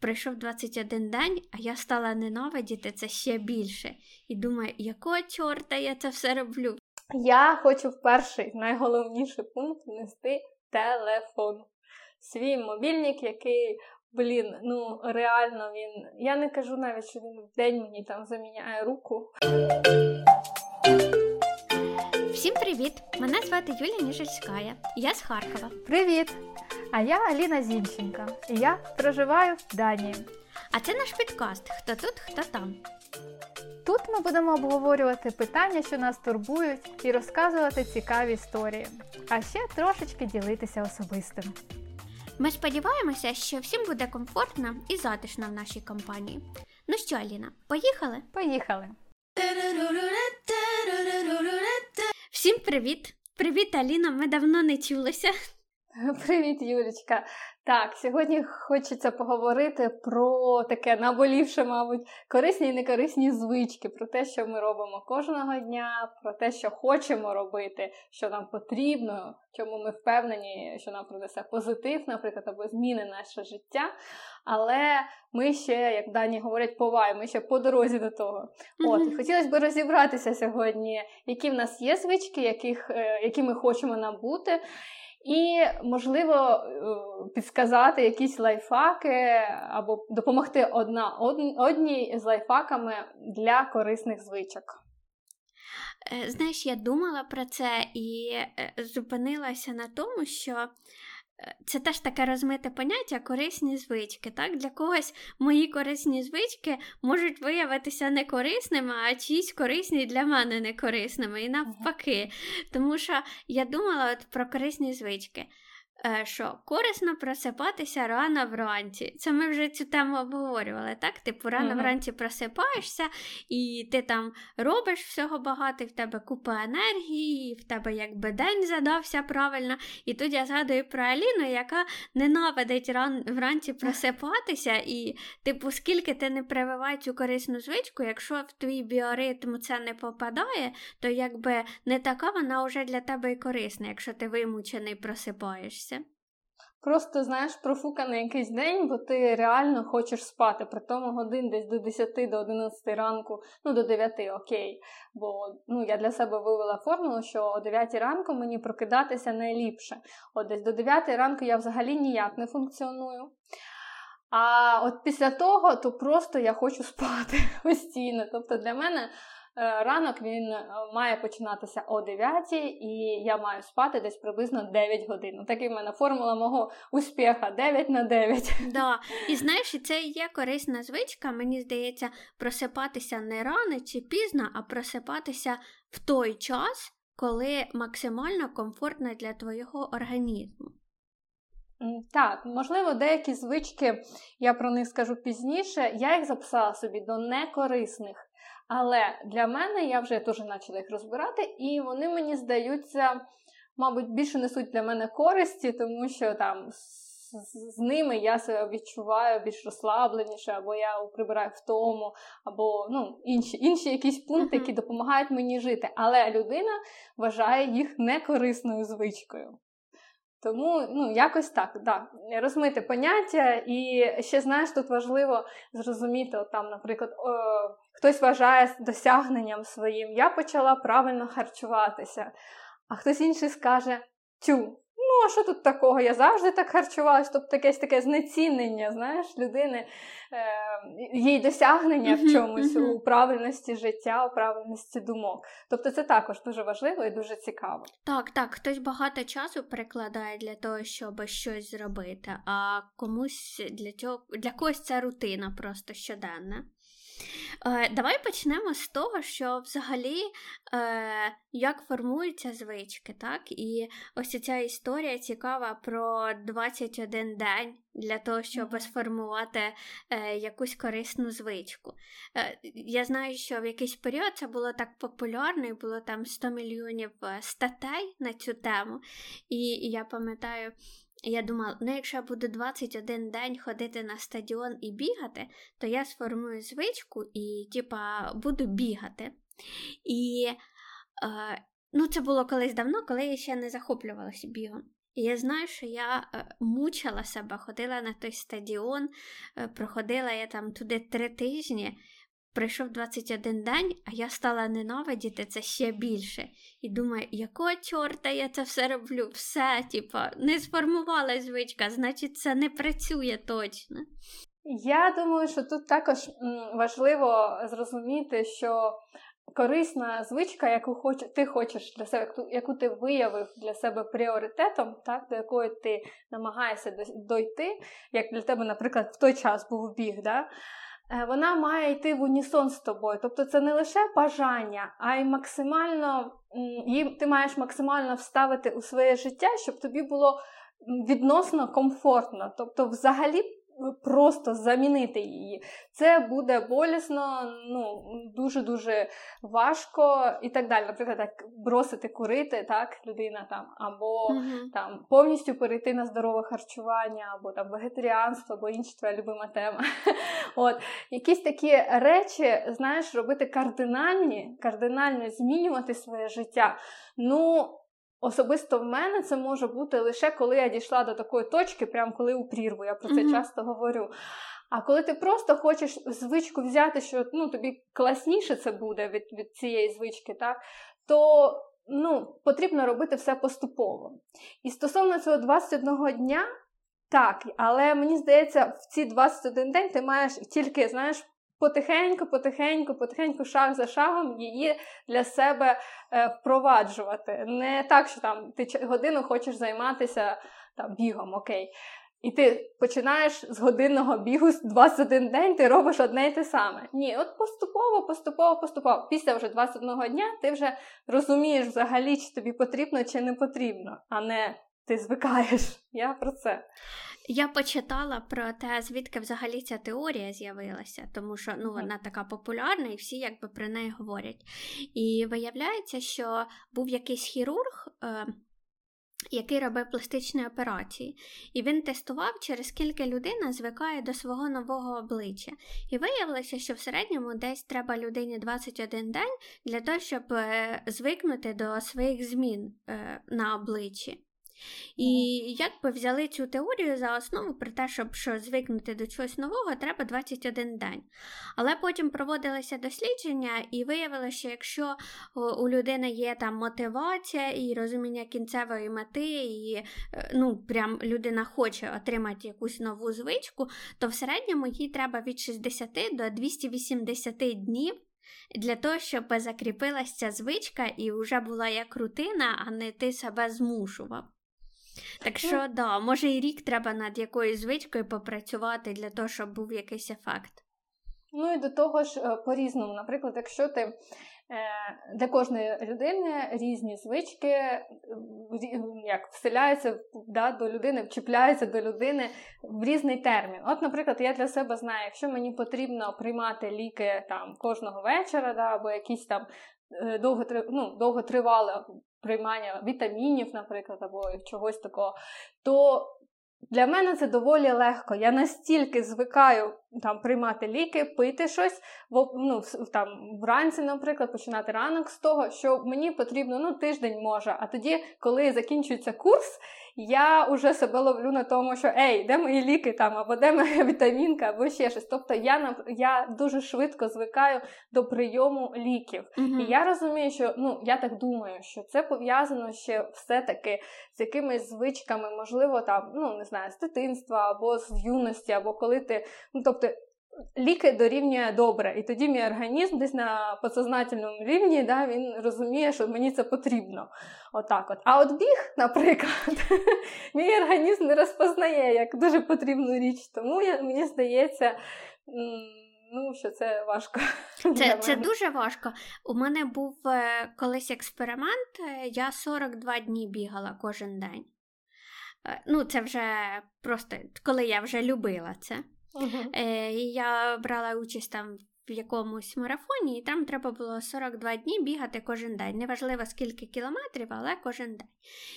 пройшов 21 день, а я стала ненавидіти це ще більше. І думаю, якого чорта я це все роблю? Я хочу в перший найголовніший пункт внести телефон. Свій мобільник, який, блін, ну реально він. Я не кажу навіть, що він в день мені там заміняє руку. Всім привіт! Мене звати Юлія Ніжельськая. Я з Харкова. Привіт! А я Аліна Зінченка. І я проживаю в Данії. А це наш підкаст Хто тут, хто там. Тут ми будемо обговорювати питання, що нас турбують, і розказувати цікаві історії, а ще трошечки ділитися особистим. Ми сподіваємося, що всім буде комфортно і затишно в нашій компанії. Ну що, Аліна, поїхали? Поїхали! Всім привіт! Привіт, Аліна! Ми давно не чулися. Привіт, Юлічка. Так, сьогодні хочеться поговорити про таке наболівше, мабуть, корисні і некорисні звички, про те, що ми робимо кожного дня, про те, що хочемо робити, що нам потрібно, чому ми впевнені, що нам принесе позитив, наприклад, або зміни наше життя. Але ми ще, як дані говорять, повай, ми ще по дорозі до того. От, і хотілося б розібратися сьогодні, які в нас є звички, яких, е, які ми хочемо набути. І, можливо, підсказати якісь лайфхаки або допомогти одна одній з лайфхаками для корисних звичок. Е, знаєш, я думала про це і е, зупинилася на тому, що це теж таке розмите поняття корисні звички. Так? Для когось мої корисні звички можуть виявитися не корисними, а чиїсь корисні для мене не корисними. І навпаки. Тому що я думала от про корисні звички. Е, що корисно просипатися рано вранці. Це ми вже цю тему обговорювали, так? Типу, рано uh-huh. вранці просипаєшся, і ти там робиш всього багато, і в тебе купа енергії, і в тебе якби день задався правильно. І тут я згадую про Аліну, яка ненавидить ран... вранці просипатися, і, типу, скільки ти не прививай цю корисну звичку, якщо в твій біоритм це не попадає, то якби не така вона вже для тебе і корисна, якщо ти вимучений просипаєшся. Просто, знаєш, профуканий якийсь день, бо ти реально хочеш спати. При тому годин десь до 10 до 11 ранку, ну до 9, окей. Бо ну, я для себе вивела формулу, що о 9 ранку мені прокидатися найліпше. От десь до 9 ранку я взагалі ніяк не функціоную. А от після того, то просто я хочу спати постійно. Тобто для мене ранок він е, має починатися о 9 і я маю спати десь приблизно 9 годин. Такий в мене формула мого успіха 9 на 9. Да. І знаєш, це є корисна звичка, мені здається, просипатися не рано чи пізно, а просипатися в той час, коли максимально комфортно для твого організму. Так, можливо, деякі звички, я про них скажу пізніше, я їх записала собі до некорисних. Але для мене я вже теж почала їх розбирати, і вони мені здаються, мабуть, більше несуть для мене користі, тому що там з, ними я себе відчуваю більш розслабленіше, або я прибираю втому, або ну, інші інші якісь пункти, які допомагають мені жити. Але людина вважає їх некорисною звичкою. Тому ну, якось так, да, розмити поняття, і ще знаєш, тут важливо зрозуміти, от там, наприклад, о, хтось вважає досягненням своїм, я почала правильно харчуватися, а хтось інший скаже тю, Ну, а що тут такого? Я завжди так харчувалась. Тобто якесь таке знецінення, знаєш, людини, е, їй досягнення в чомусь у правильності життя, у правильності думок. Тобто це також дуже важливо і дуже цікаво. Так, так, хтось багато часу перекладає для того, щоб щось зробити, а комусь для цього для когось це рутина просто щоденна. Е, давай почнемо з того, що взагалі е, як формуються звички, так? І ось ця історія цікава про 21 день для того, щоб сформувати е, якусь корисну звичку. Е, Я знаю, що в якийсь період це було так популярно, і було там 100 мільйонів е, статей на цю тему. І я пам'ятаю. Я думала, ну якщо я буду 21 день ходити на стадіон і бігати, то я сформую звичку і, типа, буду бігати. І е, ну, це було колись давно, коли я ще не захоплювалася бігом. І я знаю, що я е, мучила себе, ходила на той стадіон, е, проходила я там туди три тижні, пройшов 21 день, а я стала ненавидіти це ще більше. І думаю, якого чорта я це все роблю? Все, типа, не сформувала звичка, значить, це не працює точно. Я думаю, що тут також важливо зрозуміти, що корисна звичка, яку хоч, ти хочеш для себе, яку ти виявив для себе пріоритетом, так, до якої ти намагаєшся дойти, як для тебе, наприклад, в той час був біг. Да? Е, вона має йти в унісон з тобою. Тобто це не лише бажання, а й максимально їм ти маєш максимально вставити у своє життя, щоб тобі було відносно комфортно. Тобто, взагалі просто замінити її. Це буде болісно, ну дуже-дуже важко і так далі. Наприклад, так бросити курити, так, людина там, або mm-hmm. там повністю перейти на здорове харчування, або там вегетаріанство, або інша твоя любима тема. От якісь такі речі, знаєш, робити кардинальні, кардинально змінювати своє життя. Ну, Особисто в мене це може бути лише коли я дійшла до такої точки, прямо коли у прірву. Я про це mm-hmm. часто говорю. А коли ти просто хочеш звичку взяти, що ну, тобі класніше це буде від від цієї звички, так, то ну, потрібно робити все поступово. І стосовно цього 21 дня, так, але мені здається, в ці 21 день ти маєш тільки, знаєш, потихеньку, потихеньку, потихеньку, шаг за шагом її для себе е, впроваджувати. Не так, що там ти годину хочеш займатися там, бігом, окей. І ти починаєш з годинного бігу з 21 день, ти робиш одне й те саме. Ні, от поступово, поступово, поступово. Після вже 21 дня ти вже розумієш взагалі, чи тобі потрібно, чи не потрібно, а не ти звикаєш. Я про це. Я почитала про те, звідки взагалі ця теорія з'явилася, тому що ну, вона така популярна і всі якби про неї говорять. І виявляється, що був якийсь хірург. Е- який робив пластичні операції, і він тестував, через скільки людина звикає до свого нового обличчя. І виявилося, що в середньому десь треба людині 21 день для того, щоб е, звикнути до своїх змін е, на обличчі. І якби взяли цю теорію за основу про те, щоб що звикнути до чогось нового, треба 21 день. Але потім проводилися дослідження, і виявилося, що якщо у людини є там мотивація і розуміння кінцевої мети, і е, ну, прям людина хоче отримати якусь нову звичку, то в середньому їй треба від 60 до 280 днів. Для того, щоб закріпилася звичка і вже була як рутина, а не ти себе змушував. Так що, ну, да, може і рік треба над якоюсь звичкою попрацювати для того, щоб був якийсь ефект. Ну і до того ж, е, по-різному. Наприклад, якщо ти е, для кожної людини різні звички як вселяються да, до людини, вчіпляються до людини в різний термін. От, наприклад, я для себе знаю, якщо мені потрібно приймати ліки там кожного вечора, да, або якісь там е, довго ну, довготривале приймання вітамінів, наприклад, або чогось такого, то для мене це доволі легко. Я настільки звикаю там приймати ліки, пити щось ну, там, вранці, наприклад, починати ранок з того, що мені потрібно ну, тиждень може. А тоді, коли закінчується курс, я вже себе ловлю на тому, що ей, де мої ліки там, або де моя вітамінка, або ще щось. Тобто я я дуже швидко звикаю до прийому ліків. mm І я розумію, що ну я так думаю, що це пов'язано ще все-таки з якимись звичками, можливо, там, ну не знаю, з дитинства або з юності, або коли ти. ну, тобто, Ліки дорівнює добре, і тоді мій організм десь на подсознательному рівні да, він розуміє, що мені це потрібно. Отак от. А от біг, наприклад, мій організм не розпознає як дуже потрібну річ. Тому я, мені здається, ну, що це важко. Це це дуже важко. У мене був е, колись експеримент, е, я 42 дні бігала кожен день. Е, ну, це вже просто коли я вже любила це. Е, Я брала участь там в в якомусь марафоні, і там треба було 42 дні бігати кожен день. Неважливо скільки кілометрів, але кожен день.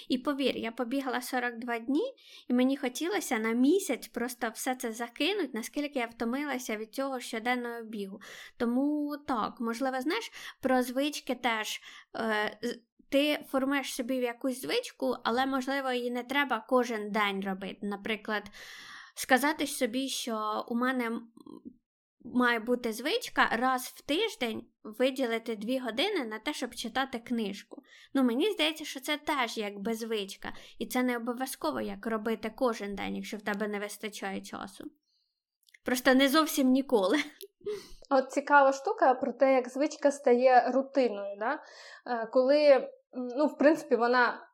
І повір, я побігала 42 дні, і мені хотілося на місяць просто все це закинути, наскільки я втомилася від цього щоденного бігу. Тому так, можливо, знаєш, про звички теж. Е, ти формуєш собі якусь звичку, але, можливо, її не треба кожен день робити. Наприклад, сказати собі, що у мене має бути звичка раз в тиждень виділити дві години на те, щоб читати книжку. Ну, мені здається, що це теж якби звичка, і це не обов'язково як робити кожен день, якщо в тебе не вистачає часу. Просто не зовсім ніколи. От цікава штука про те, як звичка стає рутиною. Да? Е, коли, ну, в принципі, вона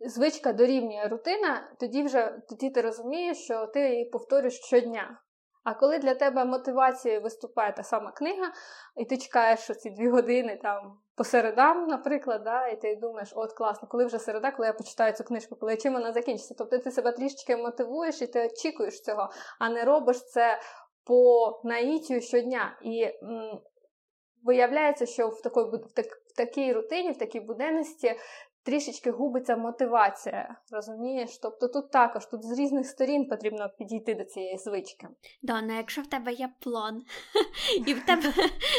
звичка дорівнює рутина, тоді вже тоді ти розумієш, що ти її повторюєш щодня. А коли для тебе мотивацією виступає та сама книга, і ти чекаєш що ці дві години там по середам, наприклад, да, і ти думаєш, от класно, коли вже середа, коли я почитаю цю книжку, коли чим вона закінчиться. Тобто ти себе трішечки мотивуєш і ти очікуєш цього, а не робиш це по наїтію щодня. І м, виявляється, що в такій, в, такій рутині, в такій буденності трішечки губиться мотивація, розумієш? Тобто тут також тут з різних сторін потрібно підійти до цієї звички. Да, ну якщо в тебе є план, і в тебе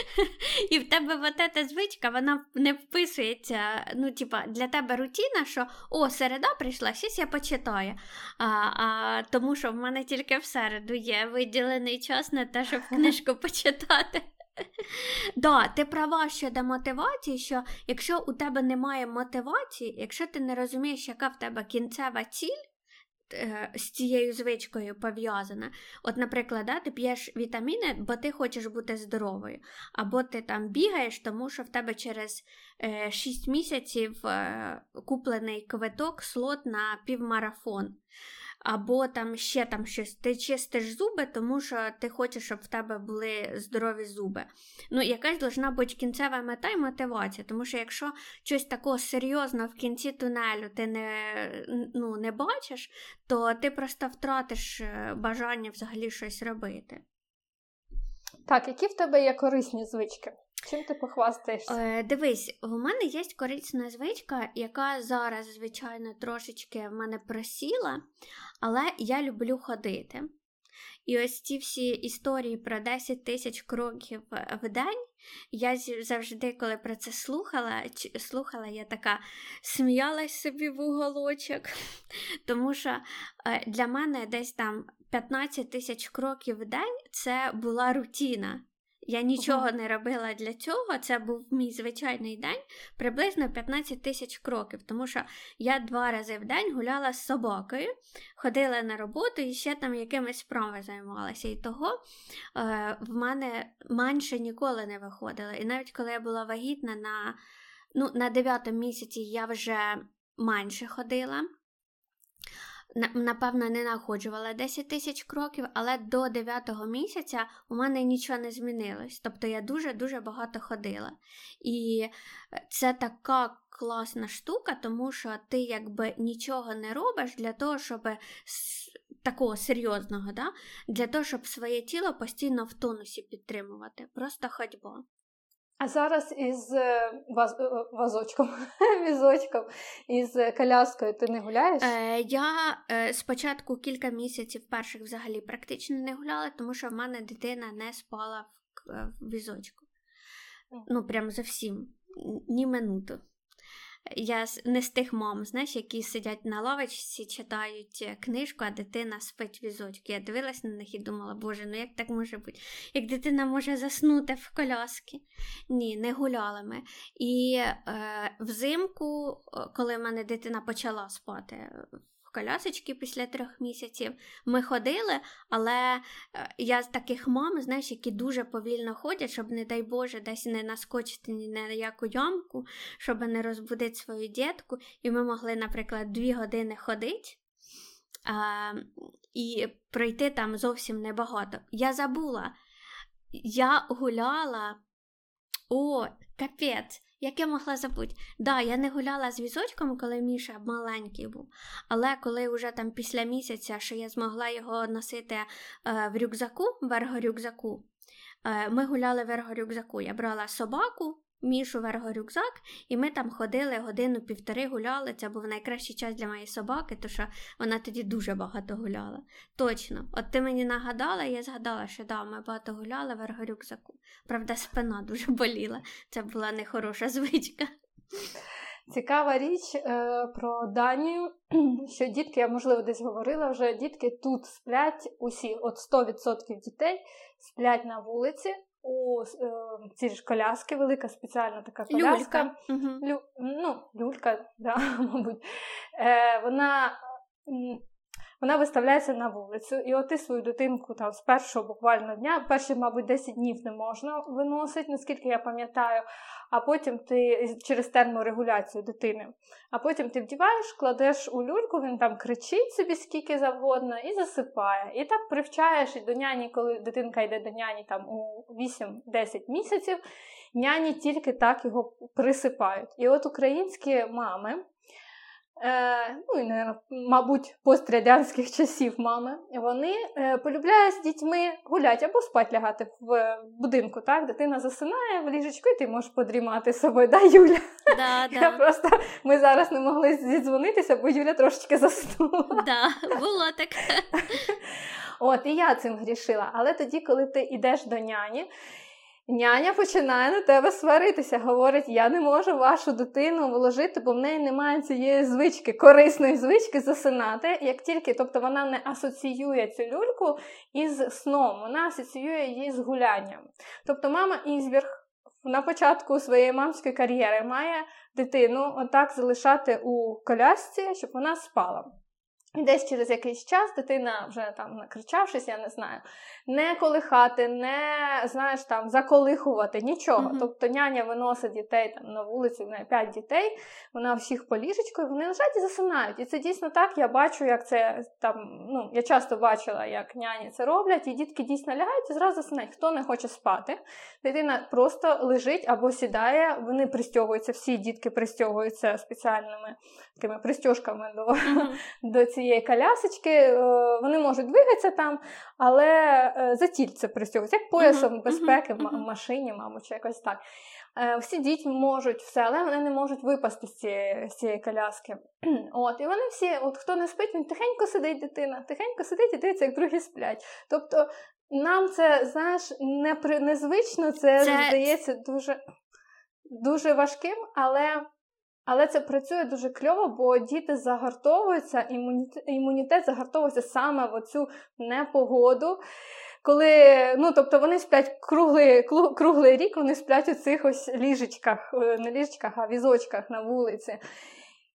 і в тебе вот эта звичка, вона не вписується. Ну, типа, для тебе рутина, що о, середа прийшла, щось я почитаю. А, а, Тому що в мене тільки в середу є виділений час на те, щоб книжку почитати. Да, ти права щодо мотивації, що якщо у тебе немає мотивації, якщо ти не розумієш, яка в тебе кінцева ціль е, з цією звичкою пов'язана, от, наприклад, да, ти п'єш вітаміни, бо ти хочеш бути здоровою, або ти там бігаєш, тому що в тебе через е, 6 місяців е, куплений квиток слот на півмарафон або там ще там щось, ти чистиш зуби, тому що ти хочеш, щоб в тебе були здорові зуби. Ну, якась должна бути кінцева мета і мотивація, тому що якщо щось такого серйозного в кінці тунелю ти не ну, не бачиш, то ти просто втратиш е, бажання взагалі щось робити. Так, які в тебе є корисні звички? Чим ти похвастаєшся? Е, Дивись, у мене є корисна звичка, яка зараз, звичайно, трошечки в мене просіла, але я люблю ходити. І ось ці всі історії про 10 тисяч кроків в день. Я завжди, коли про це слухала, слухала, я така сміялась собі в уголочок, тому що е, для мене десь там 15 тисяч кроків в день це була рутина. Я нічого не робила для цього. Це був мій звичайний день, приблизно 15 тисяч кроків, тому що я два рази в день гуляла з собакою, ходила на роботу і ще там якимись справами займалася. І того е, в мене менше ніколи не виходило. І навіть коли я була вагітна на ну, на 9 місяці я вже менше ходила напевно, не находжувала 10 тисяч кроків, але до 9 місяця у мене нічого не змінилось. Тобто я дуже-дуже багато ходила. І е, це така класна штука, тому що ти якби нічого не робиш для того, щоб. Такого серйозного, да? для того, щоб своє тіло постійно в тонусі підтримувати. Просто ходьба. А зараз із е, ваз, е, вазочком, візочком, із коляскою ти не гуляєш? Е, Я е, спочатку кілька місяців перших взагалі практично не гуляла, тому що в мене дитина не спала в, в візочку. Ну, прям зовсім ні минуту. Я не з тих мам, знаєш, які сидять на лавочці, читають е, книжку, а дитина спить візочки. Я дивилась на них і думала, боже, ну як так може бути? Як дитина може заснути в коляски? Ні, не гуляли ми. І е, взимку, коли в мене дитина почала спати колясочки після трьох місяців. Ми ходили, але е, я з таких мам, знаєш, які дуже повільно ходять, щоб, не дай Боже, десь не наскочити ні на яку ямку, щоб не розбудити свою дітку. І ми могли, наприклад, дві години ходити. А, І пройти там зовсім небагато. Я забула, я гуляла, о, капець, як я могла забути? Да, я не гуляла з візочком, коли Міша маленький був. Але коли вже там після місяця, що я змогла його носити е, в рюкзаку, верго рюкзаку, Е, ми гуляли в ергорюкзаку. Я брала собаку, Мішу вергорюкзак, і ми там ходили годину-півтори гуляли. Це був найкращий час для моєї собаки, тому що вона тоді дуже багато гуляла. Точно, от ти мені нагадала, я згадала, що да, ми багато гуляли в вергорюкзаку. Правда, спина дуже боліла. Це була нехороша звичка. Цікава річ е, про Данію, що дітки, я можливо десь говорила вже, дітки тут сплять усі, от 100% дітей сплять на вулиці. У е, ці ж коляски, велика спеціальна така коляска. Люлька. Лю, ну, люлька, да, мабуть. Е, Вона вона виставляється на вулицю, і от ти свою дитинку там з першого буквально дня, перші, мабуть, 10 днів не можна виносити, наскільки я пам'ятаю, а потім ти через терморегуляцію дитини. А потім ти вдіваєш, кладеш у люльку, він там кричить собі скільки завгодно і засипає. І так привчаєш до няні, коли дитинка йде до няні там у 8-10 місяців, няні тільки так його присипають. І от українські мами. Е, ну і, мабуть, пострадянських часів мами, вони е, полюбляють з дітьми гуляти або спать лягати в будинку. так? Дитина засинає в ліжечку, і ти можеш подрімати з собою, да, Юля? Да, Я просто Ми зараз не могли зідзвонитися, бо Юля трошечки заснула. Да, було таке. От, і я цим грішила. Але тоді, коли ти йдеш до няні, Няня починає на тебе сваритися, говорить: я не можу вашу дитину вложити, бо в неї немає цієї звички, корисної звички засинати. Як тільки, тобто вона не асоціює цю люльку із сном, вона асоціює її з гулянням. Тобто, мама Ізбірг на початку своєї мамської кар'єри має дитину отак залишати у колясці, щоб вона спала. І десь через якийсь час дитина, вже там накричавшись, я не знаю, не колихати, не знаєш, там заколихувати, нічого. Mm-hmm. Тобто няня виносить дітей там на вулицю, в неї п'ять дітей, вона всіх по ліжечку, і вони лежать і засинають. І це дійсно так. Я бачу, як це там. Ну я часто бачила, як няні це роблять, і дітки дійсно лягають і зразу засинають. Хто не хоче спати, дитина просто лежить або сідає. Вони пристягуються, всі дітки пристягуються спеціальними такими пристяжками до, mm-hmm. до цієї цієї колясочки, е, вони можуть двигатися там, але е, за тільце пристягуються, як поясом безпеки в машині, мабуть, чи якось так. Е, всі діти можуть все, але вони не можуть випасти з цієї з цієї коляски. От, І вони всі, от хто не спить, він тихенько сидить дитина, тихенько сидить і дивиться, як другі сплять. Тобто нам це, знаєш, не, незвично, це, це здається дуже, дуже важким, але. Але це працює дуже кльово, бо діти загартовуються, імунітет, імунітет загартовується саме в оцю непогоду. Коли, ну, тобто вони сплять круглий круглий рік, вони сплять у цих ось ліжечках, е, не ліжечках, а візочках на вулиці.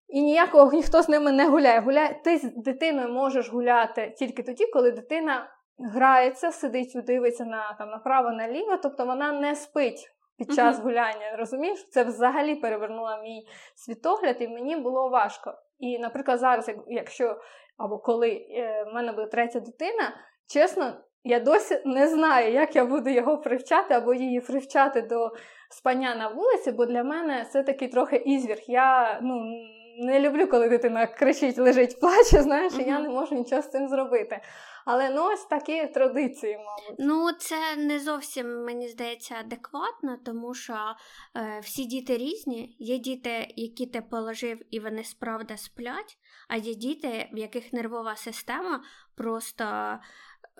І ніякого ніхто з ними не гуляє. Гуляє, Ти з дитиною можеш гуляти тільки тоді, коли дитина грається, сидить, дивиться на там направо-наліво, тобто вона не спить під час uh-huh. гуляння. Розумієш, це взагалі перевернуло мій світогляд, і мені було важко. І, наприклад, зараз, якщо або коли е, в мене буде третя дитина, чесно, я досі не знаю, як я буду його привчати або її привчати до спання на вулиці, бо для мене це такий трохи ізвір. Я ну, не люблю, коли дитина кричить, лежить, плаче, знаєш, і я не можу нічого з цим зробити. Але ну ось такі традиції, мабуть. Ну, це не зовсім, мені здається, адекватно, тому що е, всі діти різні. Є діти, які ти положив, і вони справді сплять, а є діти, в яких нервова система просто.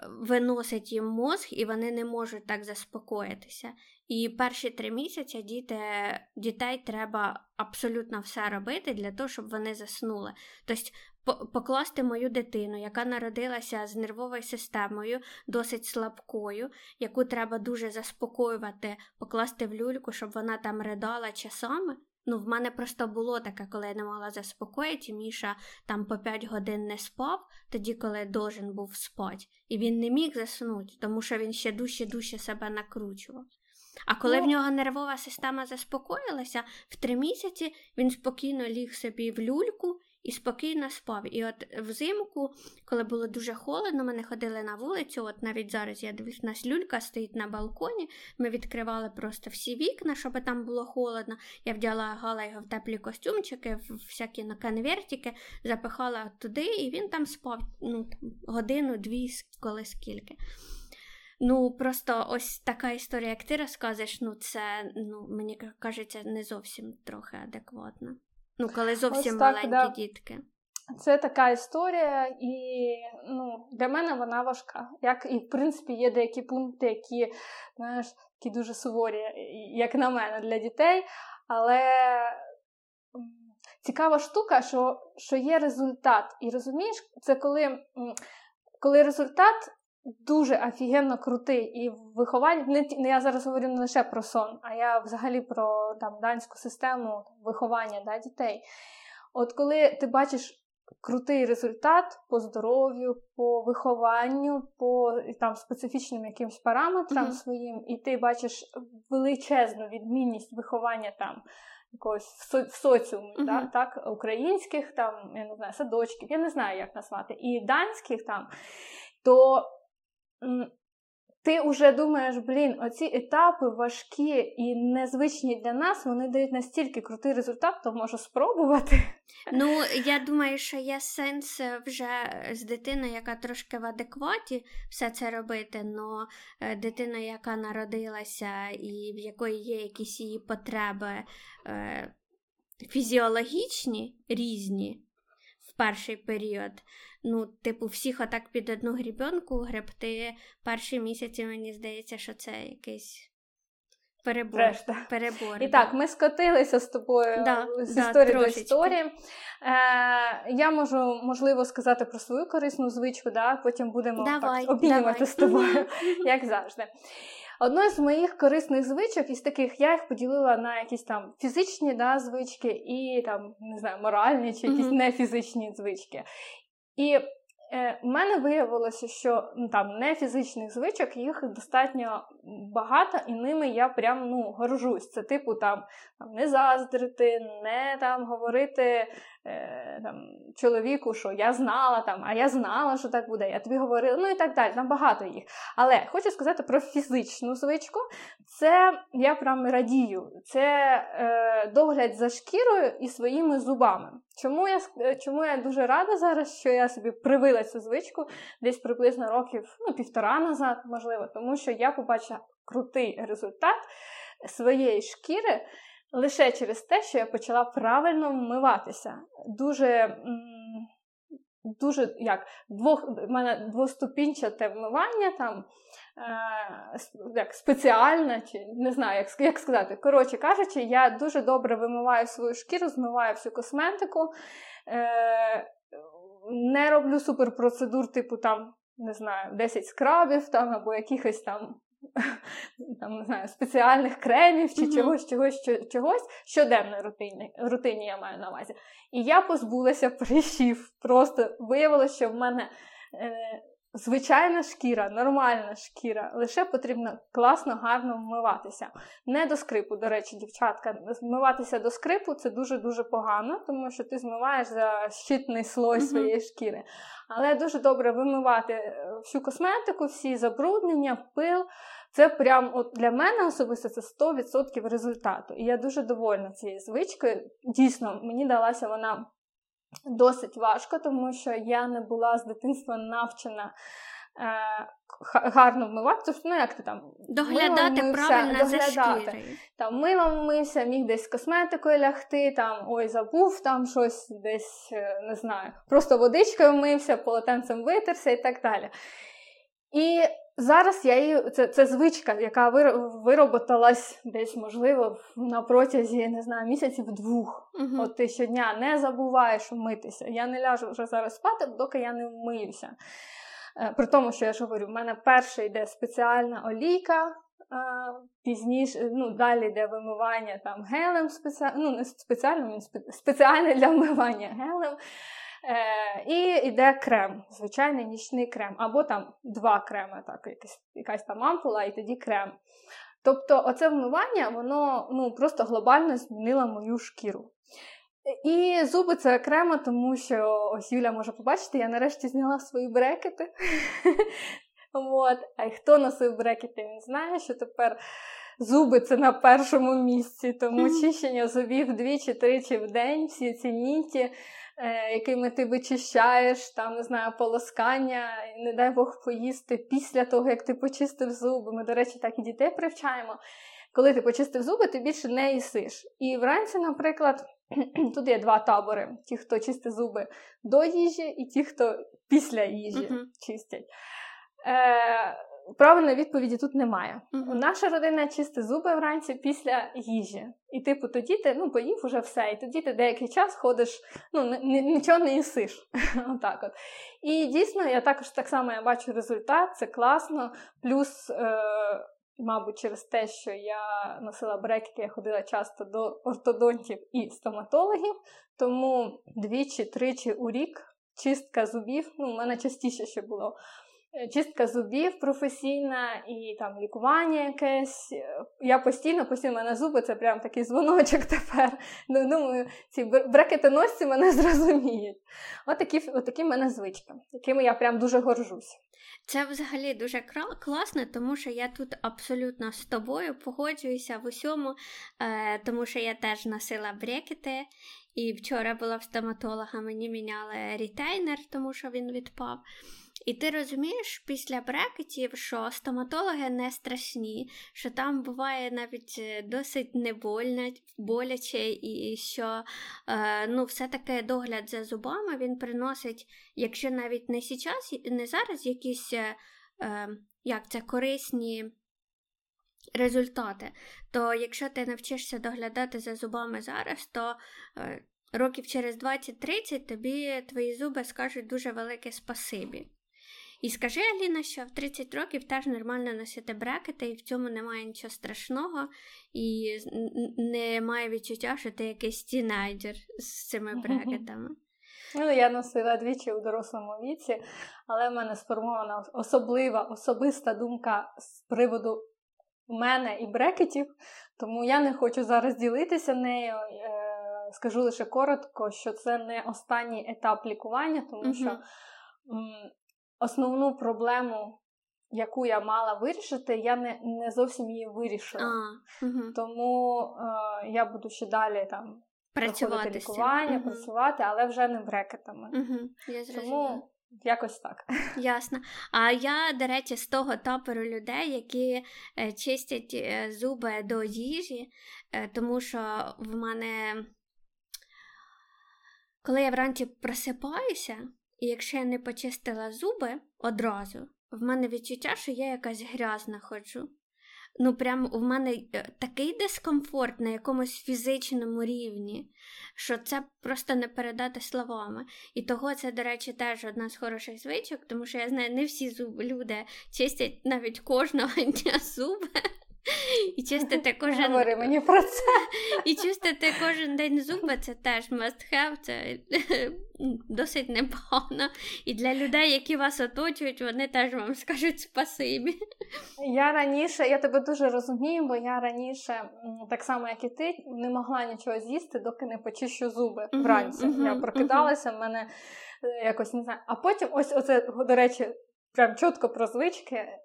Виносить їм мозг, і вони не можуть так заспокоїтися. І перші три місяці діти, дітей треба абсолютно все робити для того, щоб вони заснули. Тобто покласти мою дитину, яка народилася з нервовою системою, досить слабкою, яку треба дуже заспокоювати, покласти в люльку, щоб вона там ридала часами. Ну, в мене просто було таке, коли я не могла заспокоїти, Міша там по 5 годин не спав, тоді, коли должен був спати, і він не міг заснути, тому що він ще дужче-дужче себе накручував. А коли ну, в нього нервова система заспокоїлася, в три місяці він спокійно ліг собі в люльку і спокійно спав. І от взимку, коли було дуже холодно, ми не ходили на вулицю. От навіть зараз я дивлюсь, у нас люлька стоїть на балконі. Ми відкривали просто всі вікна, щоб там було холодно. Я вдяла гала його в теплі костюмчики, в всякі на конвертики, запихала туди, і він там спав ну, годину, дві, коли скільки. Ну, просто ось така історія, як ти розказуєш, ну це ну, мені кажеться не зовсім трохи адекватно. Ну, коли зовсім так, маленькі да. дітки. Це така історія, і ну, для мене вона важка. Як і в принципі є деякі пункти, які знаєш, такі дуже суворі, як на мене, для дітей. Але цікава штука, що що є результат. І розумієш, це коли, коли результат. Дуже офігенно крутий і виховання. Не, я зараз говорю не лише про сон, а я взагалі про там данську систему виховання да, дітей. От коли ти бачиш крутий результат по здоров'ю, по вихованню, по там специфічним якимось параметрам mm-hmm. своїм, і ти бачиш величезну відмінність виховання там. Якогось в, со- в соціумі, uh-huh. так, так, українських там, я не знаю, садочків, я не знаю, як назвати, і данських там, то ти вже думаєш, блін, оці етапи важкі і незвичні для нас, вони дають настільки крутий результат, то можу спробувати. Ну, я думаю, що є сенс е, вже з дитиною, яка трошки в адекваті все це робити, але дитина, яка народилася і в якої є якісь її потреби е, фізіологічні різні перший період ну, типу, всіх отак під одну грібенку гребти перші місяці, мені здається, що це якийсь. Перебор. перебор. І да. так, ми скотилися з тобою да, з да, історії до історії. Е, Я можу, можливо, сказати про свою корисну звичку, да? потім будемо давай, так, обмінювати з тобою, як завжди. Одною з моїх корисних звичок із таких я їх поділила на якісь там фізичні да, звички і там, не знаю, моральні чи якісь mm-hmm. нефізичні звички. І е, в мене виявилося, що ну, там не фізичних звичок, їх достатньо багато, і ними я прям ну, горжусь. Це типу там не заздрити, не там говорити е, там, чоловіку, що я знала, там, а я знала, що так буде, я тобі говорила, ну і так далі, там багато їх. Але хочу сказати про фізичну звичку. Це я прям радію. Це е, догляд за шкірою і своїми зубами. Чому я е, чому я дуже рада зараз, що я собі привила цю звичку десь приблизно років ну, півтора назад, можливо, тому що я побачила крутий результат своєї шкіри лише через те, що я почала правильно вмиватися. Дуже дуже як двох, в мене двоступінчате вмивання там е, як спеціальне, чи не знаю, як як сказати. Коротше кажучи, я дуже добре вимиваю свою шкіру, змиваю всю косметику. Е, не роблю суперпроцедур, типу там, не знаю, 10 скрабів там або якихось там там, не знаю, спеціальних кремів чи mm-hmm. чогось, чогось, чогось щоденної рутині, рутині я маю на увазі. І я позбулася прищів. Просто виявилося, що в мене е, звичайна шкіра, нормальна шкіра, лише потрібно класно, гарно вмиватися. Не до скрипу, до речі, дівчатка. Вмиватися до скрипу це дуже-дуже погано, тому що ти змиваєш за щитний слой mm-hmm. своєї шкіри. Але дуже добре вимивати е, всю косметику, всі забруднення, пил. Це прям от для мене особисто це 100% результату. І я дуже довольна цією звичкою. Дійсно, мені далася вона досить важко, тому що я не була з дитинства навчена. Е, гарно вмивати, тобто, ну як ти там доглядати мився, правильно доглядати. за шкірою. Там милом мився, міг десь косметикою лягти, там ой, забув там щось, десь е, не знаю, просто водичкою мився, полотенцем витерся і так далі. І зараз я її, це це звичка, яка вироботалась десь, можливо, на протязі не знаю, місяців двох. uh От ти щодня не забуваєш вмитися. Я не ляжу вже зараз спати, доки я не вмиюся. Е, при тому, що я ж говорю, в мене перше йде спеціальна олійка, пізніше, ну, далі йде вимивання там гелем, спеціально, ну, не спеціально, спеціальне для вмивання гелем. Е, І йде крем, звичайний нічний крем, або там два креми, так, якась, якась там ампула, і тоді крем. Тобто, оце вмивання, воно ну, просто глобально змінило мою шкіру. І зуби це окремо, тому що ось Юля може побачити, я нарешті зняла свої брекети. От. А хто носив брекети, він знає, що тепер зуби це на першому місці, тому чищення зубів двічі-тричі в день, всі ці ніті. Е, якими ти вичищаєш, там, не знаю, полоскання, не дай Бог поїсти після того, як ти почистив зуби. Ми, до речі, так і дітей привчаємо. Коли ти почистив зуби, ти більше не їсиш. І вранці, наприклад, тут є два табори: ті, хто чистить зуби до їжі, і ті, хто після їжі uh-huh. чистять. Е, Правильної відповіді тут немає. Uh-huh. Наша родина чистить зуби вранці після їжі. І, типу, тоді ти ну, поїв уже все. І тоді ти деякий час ходиш, ну, нічого не їсиш. Отак от. І дійсно, я також так само я бачу результат, це класно. Плюс, е- мабуть, через те, що я носила брекети, я ходила часто до ортодонтів і стоматологів, тому двічі-тричі у рік чистка зубів, ну, у мене частіше ще було. Е, чистка зубів професійна і там лікування якесь. Я постійно, постійно мене зуби, це прям такий дзвоночок тепер. Ну, думаю, ці брекетоносці мене зрозуміють. Отакі от в мене звички, якими я прям дуже горжусь. Це взагалі дуже класно, тому що я тут абсолютно з тобою погоджуюся в усьому, е, тому що я теж носила брекети, і вчора була в стоматолога, мені міняли рітейнер, тому що він відпав. І ти розумієш після брекетів, що стоматологи не страшні, що там буває навіть е, досить небольно, боляче, і що е, ну, все-таки догляд за зубами він приносить, якщо навіть не зараз, не зараз якісь е, е, як це, корисні. Результати, то якщо ти навчишся доглядати за зубами зараз, то е, років через 20-30 тобі твої зуби скажуть дуже велике спасибі. І скажи, Аліна, що в 30 років теж нормально носити брекети, і в цьому немає нічого страшного, і немає відчуття, що ти якийсь тінейджер з цими брекетами. Ну, я носила двічі у дорослому віці, але в мене сформована особлива, особиста думка з приводу мене і брекетів, тому я не хочу зараз ділитися нею. Е, скажу лише коротко, що це не останній етап лікування, тому що основну проблему, яку я мала вирішити, я не не зовсім її вирішила. А, угу. Тому е, я буду ще далі там працювати лікування, угу. працювати, але вже не брекетами. Угу. Я Тому якось так. Ясно. А я, до речі, з того табору людей, які е, чистять е, зуби до їжі, е, тому що в мене. Коли я вранці просипаюся, і якщо я не почистила зуби одразу, в мене відчуття, що я якась грязна ходжу. Ну, прям в мене е, такий дискомфорт на якомусь фізичному рівні, що це просто не передати словами. І того це, до речі, теж одна з хороших звичок, тому що я знаю, не всі зуби люди чистять навіть кожного дня зуби. І чистити кожен Говори мені про це. І чистити кожен день зуби це теж must have, це досить непогано. І для людей, які вас оточують, вони теж вам скажуть спасибі. Я раніше, я тебе дуже розумію, бо я раніше, так само, як і ти, не могла нічого з'їсти, доки не почищу зуби вранці. Uh-huh, uh-huh, я прокидалася, в мене е, якось не знаю. А потім, ось оце, до речі, прям чітко про звички. Е,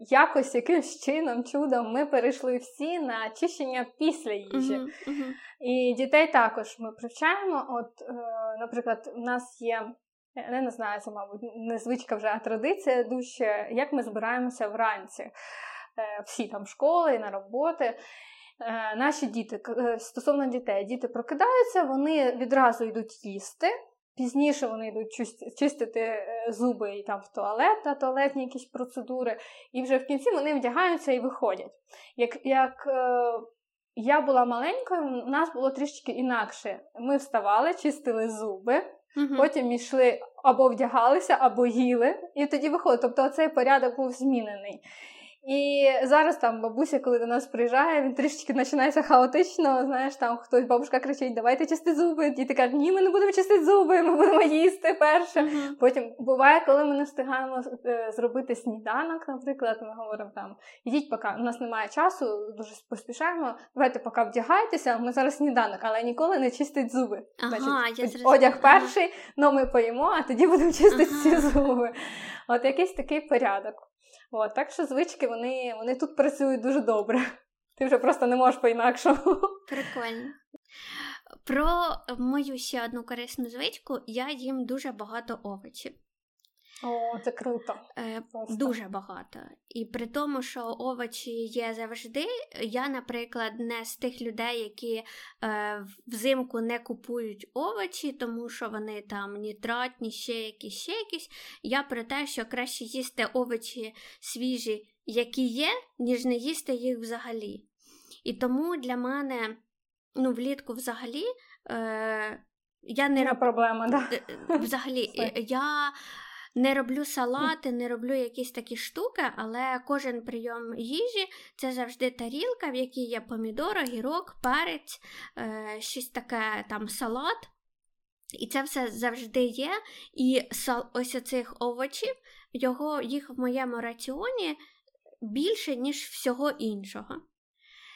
якось якимсь чином, чудом ми перейшли всі на чищення після їжі. Uh-huh, uh-huh. І дітей також ми привчаємо. От, е, наприклад, у нас є. Я не знаю, це, мабуть, не звичка вже, а традиція дужче, як ми збираємося вранці. Е, всі там школи, на роботи. Наші діти, стосовно дітей, діти прокидаються, вони відразу йдуть їсти. Пізніше вони йдуть чистити е, зуби і там в туалет, та туалетні якісь процедури, і вже в кінці вони вдягаються і виходять. Як як е, я була маленькою, у нас було трішки інакше. Ми вставали, чистили зуби, угу. потім йшли або вдягалися, або їли, і тоді виходили. Тобто цей порядок був змінений. І зараз там бабуся, коли до нас приїжджає, він трішечки починається хаотично. Знаєш, там хтось бабушка кричить, давайте чисти зуби. Діти кажуть, ні, ми не будемо чистити зуби, ми будемо їсти перше. Uh-huh. Потім буває, коли ми не встигаємо е, зробити сніданок, наприклад, ми говоримо там, ідіть, поки у нас немає часу, дуже поспішаємо. Давайте поки вдягайтеся, ми зараз сніданок, але ніколи не чистить зуби. Ага, Значить, я Одяг перший, ну ми поїмо, а тоді будемо чистити ага. ці зуби. От якийсь такий порядок. От, Так що звички вони вони тут працюють дуже добре. Ти вже просто не можеш по-інакшому. Прикольно. Про мою ще одну корисну звичку я їм дуже багато овочів. О, це круто. Е, Дуже багато. І при тому, що овочі є завжди. Я, наприклад, не з тих людей, які е, взимку не купують овочі, тому що вони там нітратні, ще якісь, ще якісь. Я про те, що краще їсти овочі свіжі, які є, ніж не їсти їх взагалі. І тому для мене ну, влітку взагалі. Е, я не роб... проблема, да. Е, е, взагалі, я не роблю салати, не роблю якісь такі штуки, але кожен прийом їжі це завжди тарілка, в якій є помідор, огірок, перець, е, щось таке там салат. І це все завжди є. І ось оцих овочів, його, їх в моєму раціоні більше, ніж всього іншого.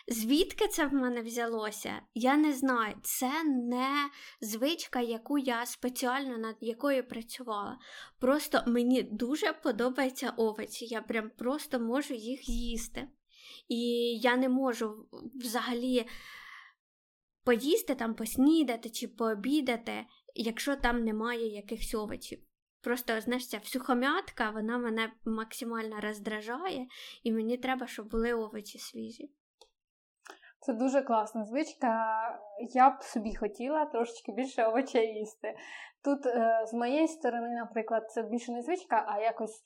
Звідки це в мене взялося? Я не знаю. Це не звичка, яку я спеціально над якою працювала. Просто мені дуже подобаються овочі. Я прям просто можу їх їсти. І я не можу взагалі поїсти там, поснідати чи пообідати, якщо там немає якихось овочів. Просто, знаєш, ця всюхомятка, вона мене максимально роздражає, і мені треба, щоб були овочі свіжі. Це дуже класна звичка. Я б собі хотіла трошечки більше овочей їсти. Тут, е, з моєї сторони, наприклад, це більше не звичка, а якось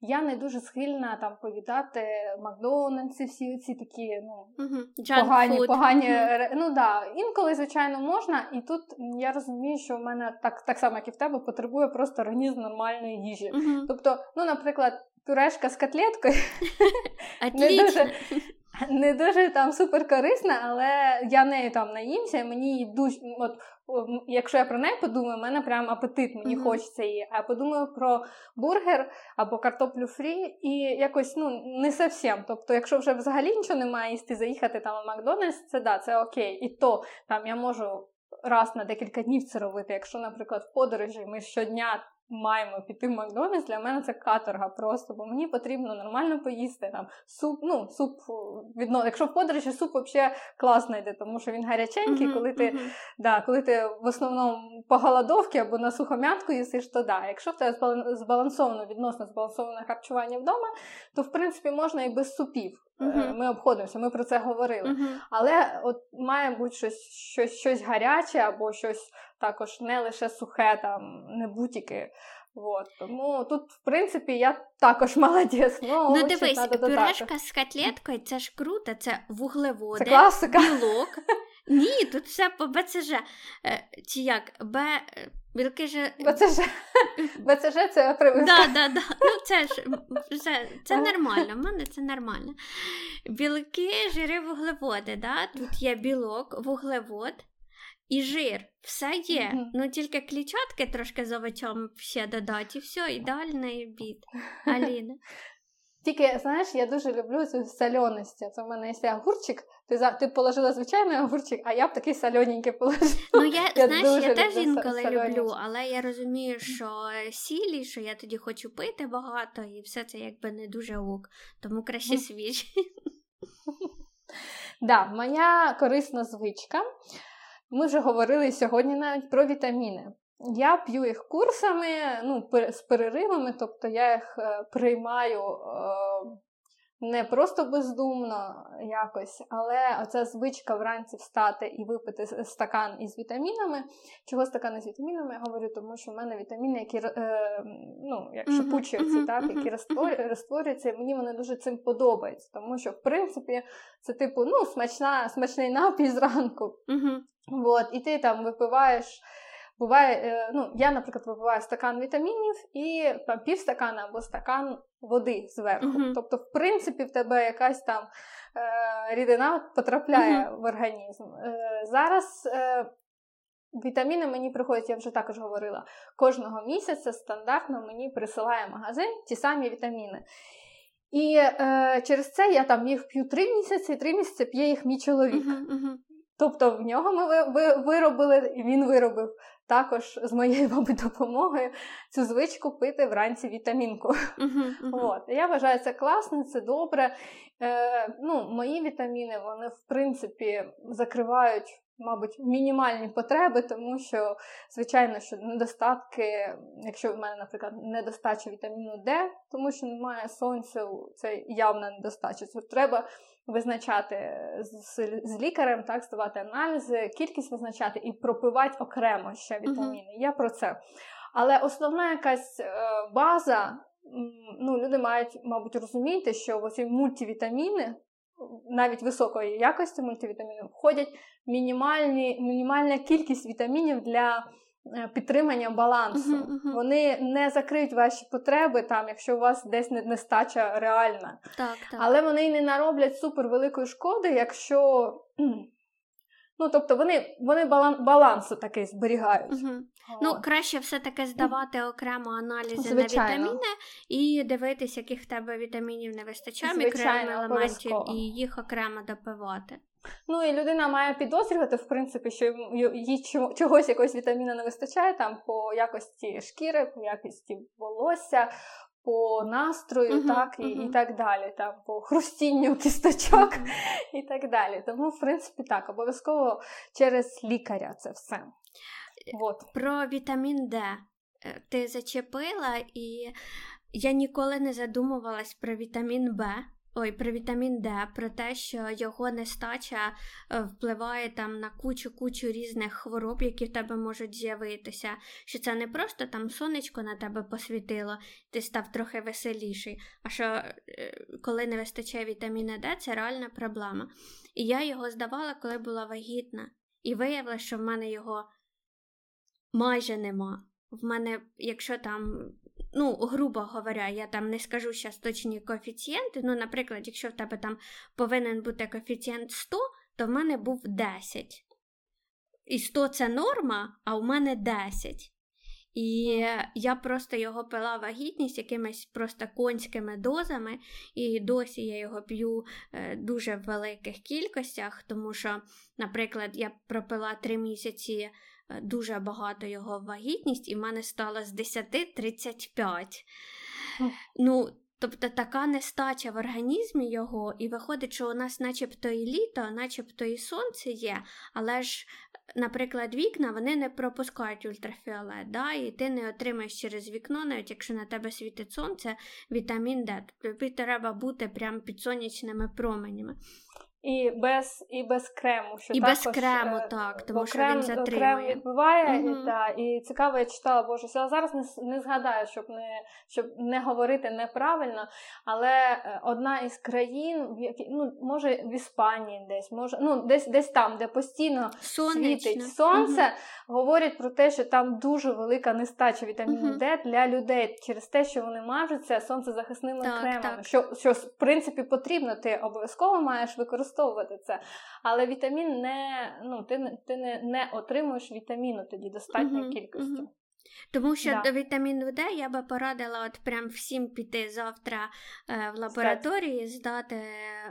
я не дуже схильна там повідати Макдональдси, всі ці такі ну, uh-huh. погані, food. погані. Uh-huh. Ну да, інколи, звичайно, можна. І тут я розумію, що в мене так так само, як і в тебе, потребує просто організм нормальної їжі. Uh-huh. Тобто, ну, наприклад, пюрешка з котлеткою не дуже не дуже там супер корисна, але я нею там наїмся, і мені дуже, от, якщо я про неї подумаю, в мене прям апетит, мені mm-hmm. хочеться її. А я подумаю про бургер або картоплю фрі, і якось ну не зовсім. Тобто, якщо вже взагалі нічого немає їсти, заїхати там в Макдональдс, це да, це окей. І то там я можу раз на декілька днів це робити. Якщо, наприклад, в подорожі ми щодня маємо піти в Макдональдс, для мене це каторга просто, бо мені потрібно нормально поїсти. Там суп, ну, суп відно... Якщо в подорожі суп взагалі класно йде, тому що він гаряченький, mm-hmm, коли ти mm-hmm. да, коли ти в основному по голодовці або на сухом'ятку їсиш, то да. Якщо в тебе збалансовано, відносно збалансоване харчування вдома, то в принципі можна і без супів. Uh-huh. Ми обходимося, ми про це говорили. Uh-huh. Але от має бути щось щось, щось гаряче або щось також не лише сухе, там, не бутіки. От. Тому тут, в принципі, я також молодець. Ну, ну дивись, пюрешка з котлеткою це ж круто, це вуглеводи, це класика. білок. Ні, тут все по БЦЖ. Е, чи як? Б... Білки ж... БЦЖ БЦЖ це прививка. Да, да, да. Ну, це ж це, це нормально, в мене це нормально. Білки, жири, вуглеводи. да? Тут є білок, вуглевод і жир. Все є. Mm-hmm. Ну тільки клітчатки трошки з овочом ще додати, і все, ідеальний обід. Аліна. Тільки, знаєш, я дуже люблю цю соленості. Це в мене є огурчик, ти за ти положила звичайний огурчик, а я б такий солененький положила. Ну, я, я знаєш, я теж інколи люблю, але я розумію, що сілі, що я тоді хочу пити багато, і все це якби не дуже ок, тому краще свіжі. Да, моя корисна звичка. Ми вже говорили сьогодні навіть про вітаміни. Я п'ю їх курсами, ну, з переривами, тобто я їх е, приймаю е, не просто бездумно якось, але оця звичка вранці встати і випити стакан із вітамінами. Чого стакан із вітамінами? Я говорю, тому що в мене вітаміни, які е, ну, як шипучі, uh-huh, так, uh-huh, які uh-huh. розтворюються, і мені вони дуже цим подобаються, тому що, в принципі, це типу ну, смачна, смачний напій зранку. От, І ти там випиваєш. Буває, е, ну, я, наприклад, випиваю стакан вітамінів і там, пів стакана або стакан води зверху. Uh-huh. Тобто, в принципі, в тебе якась там е, рідина потрапляє uh-huh. в організм. Е, Зараз е, вітаміни мені приходять, я вже також говорила, кожного місяця стандартно мені присилає магазин ті самі вітаміни. І е, через це я там їх п'ю три місяці, три місяці п'є їх мій чоловік. Uh-huh, Тобто в нього ми виробили, і він виробив також з моєю, мабуть, допомогою цю звичку пити вранці вітамінку. Uh-huh, uh-huh. От. Я вважаю, це класно, це добре. Е, ну, Мої вітаміни, вони, в принципі, закривають. Мабуть, мінімальні потреби, тому що, звичайно, що недостатки, якщо в мене, наприклад, недостача вітаміну Д, тому що немає сонцю, це явна недостача. Це треба визначати з, з лікарем, так, здавати аналізи, кількість визначати і пропивати окремо ще вітаміни. Uh-huh. Я про це. Але основна якась е, база, ну, люди мають, мабуть, розуміти, що оці мультивітаміни, навіть високої якості мультивітамінів, входять мінімальні, мінімальна кількість вітамінів для. Е, підтримання балансу. Uh-huh, uh-huh. Вони не закриють ваші потреби, там, якщо у вас десь нестача реальна. Так, так. Але вони не нароблять супервеликої шкоди, якщо. Ну, тобто вони вони балан, балансу такий зберігають. Угу. Ну, краще все-таки здавати окремо аналізи Звичайно. на вітаміни і дивитися, яких в тебе вітамінів не вистачає, мікроелементів, і їх окремо допивати. Ну і людина має підозрювати, в принципі, що їй чогось якогось вітаміна не вистачає там по якості шкіри, по якості волосся, по настрою, uh-huh, так, і uh-huh. і так далі, там, по хрустінню кісточок uh-huh. і так далі. Тому, в принципі, так, обов'язково через лікаря це все. От. Про вітамін Д е, ти зачепила, і я ніколи не задумувалась про вітамін Б. Ой, про вітамін Д, про те, що його нестача е, впливає там на кучу-кучу різних хвороб, які в тебе можуть з'явитися. Що це не просто там сонечко на тебе посвітило, ти став трохи веселіший. А що е, коли не вистачає вітаміна Д, це реальна проблема. І я його здавала, коли була вагітна. І виявилося, що в мене його майже нема. В мене, якщо там ну, грубо говоря, я там не скажу зараз точні коефіцієнти. Ну, наприклад, якщо в тебе там повинен бути коефіцієнт 100, то в мене був 10. І 100 це норма, а у мене 10. І я просто його пила вагітність якимись просто конськими дозами, і досі я його п'ю е, дуже в великих кількостях, тому що, наприклад, я пропила 3 місяці дуже багато його вагітність, і в мене стало з 10 35. Ну, Тобто така нестача в організмі його, і виходить, що у нас начебто і літо, начебто і сонце є, але ж, наприклад, вікна вони не пропускають ультрафіолет, да? і ти не отримаєш через вікно, навіть якщо на тебе світить сонце, вітамін Д. Тобі треба бути прямо під сонячними променями. І без і без крему. Що І також, без крему, е, так, тому що крем, він затримує. Крем відбиває, угу. і, та, і цікаво, я читала, боже, я зараз не не згадаю, щоб не щоб не говорити неправильно, але е, одна із країн, в які, ну, може в Іспанії десь, може, ну, десь десь там, де постійно Сонечно. світить сонце, угу. говорять про те, що там дуже велика нестача вітаміну угу. Д для людей через те, що вони мажуться сонцезахисними так, кремами. Так. Що, що, в принципі, потрібно, ти обов'язково маєш використовувати використовувати це. Але вітамін не ну, ти ти не не отримуєш вітаміну тоді достатньої uh-huh, кількості. Uh-huh. Тому що да. до вітаміну Д я би порадила от прям всім піти завтра е, в лабораторії, здати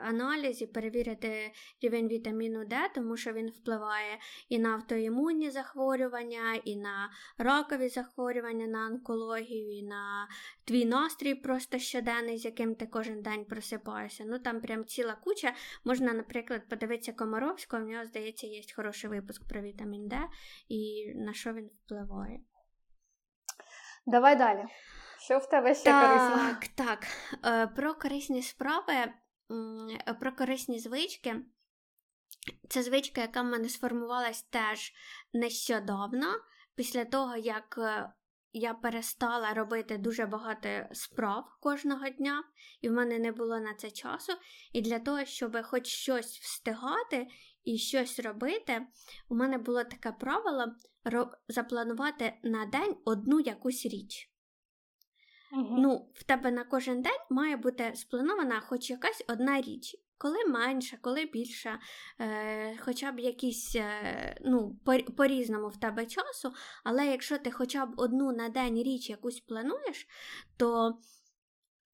аналіз і перевірити рівень вітаміну Д, тому що він впливає і на автоімунні захворювання, і на ракові захворювання, на онкологію, і на твій настрій просто щоденний, з яким ти кожен день просипаєшся. Ну там прям ціла куча. Можна, наприклад, подивитися Комаровського, в нього, здається, є хороший випуск про вітамін Д і на що він впливає. Давай далі. Що в тебе ще так, корисно? Так, так. Е, про корисні справи, про корисні звички. Це звичка, яка в мене сформувалась теж нещодавно, після того, як е, я перестала робити дуже багато справ кожного дня, і в мене не було на це часу. І для того, щоб хоч щось встигати і щось робити, у мене було таке правило запланувати на день одну якусь річ. Угу. Ну, В тебе на кожен день має бути спланована хоч якась одна річ. Коли менше, коли більше, е, хоча б якісь, е, ну, по, різному в тебе часу, але якщо ти хоча б одну на день річ якусь плануєш, то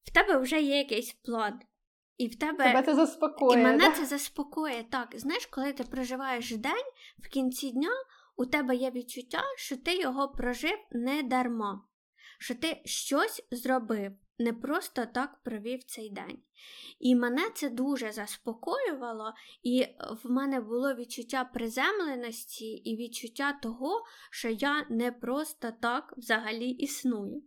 в тебе вже є якийсь план. І в тебе Тебе це заспокоює. І мене да? це заспокоює. Так, знаєш, коли ти проживаєш день в кінці дня, у тебе є відчуття, що ти його прожив не дарма, що ти щось зробив, не просто так провів цей день. І мене це дуже заспокоювало, і в мене було відчуття приземленості і відчуття того, що я не просто так взагалі існую.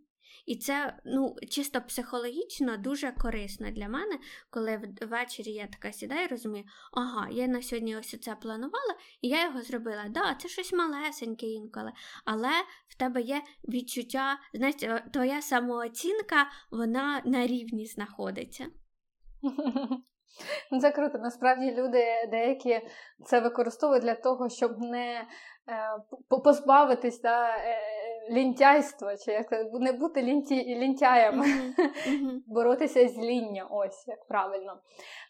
І це ну, чисто психологічно дуже корисно для мене, коли ввечері я така сідаю і розумію, ага, я на сьогодні ось це планувала, і я його зробила. Да, це щось малесеньке інколи, але в тебе є відчуття, знаєте, твоя самооцінка, вона на рівні знаходиться. Ну, Це круто. Насправді люди деякі це використовують для того, щоб не позбавитись да, е, лінтяйства, чи як не бути лінті, лінтяями, Mm-hmm. боротися з ління, ось як правильно.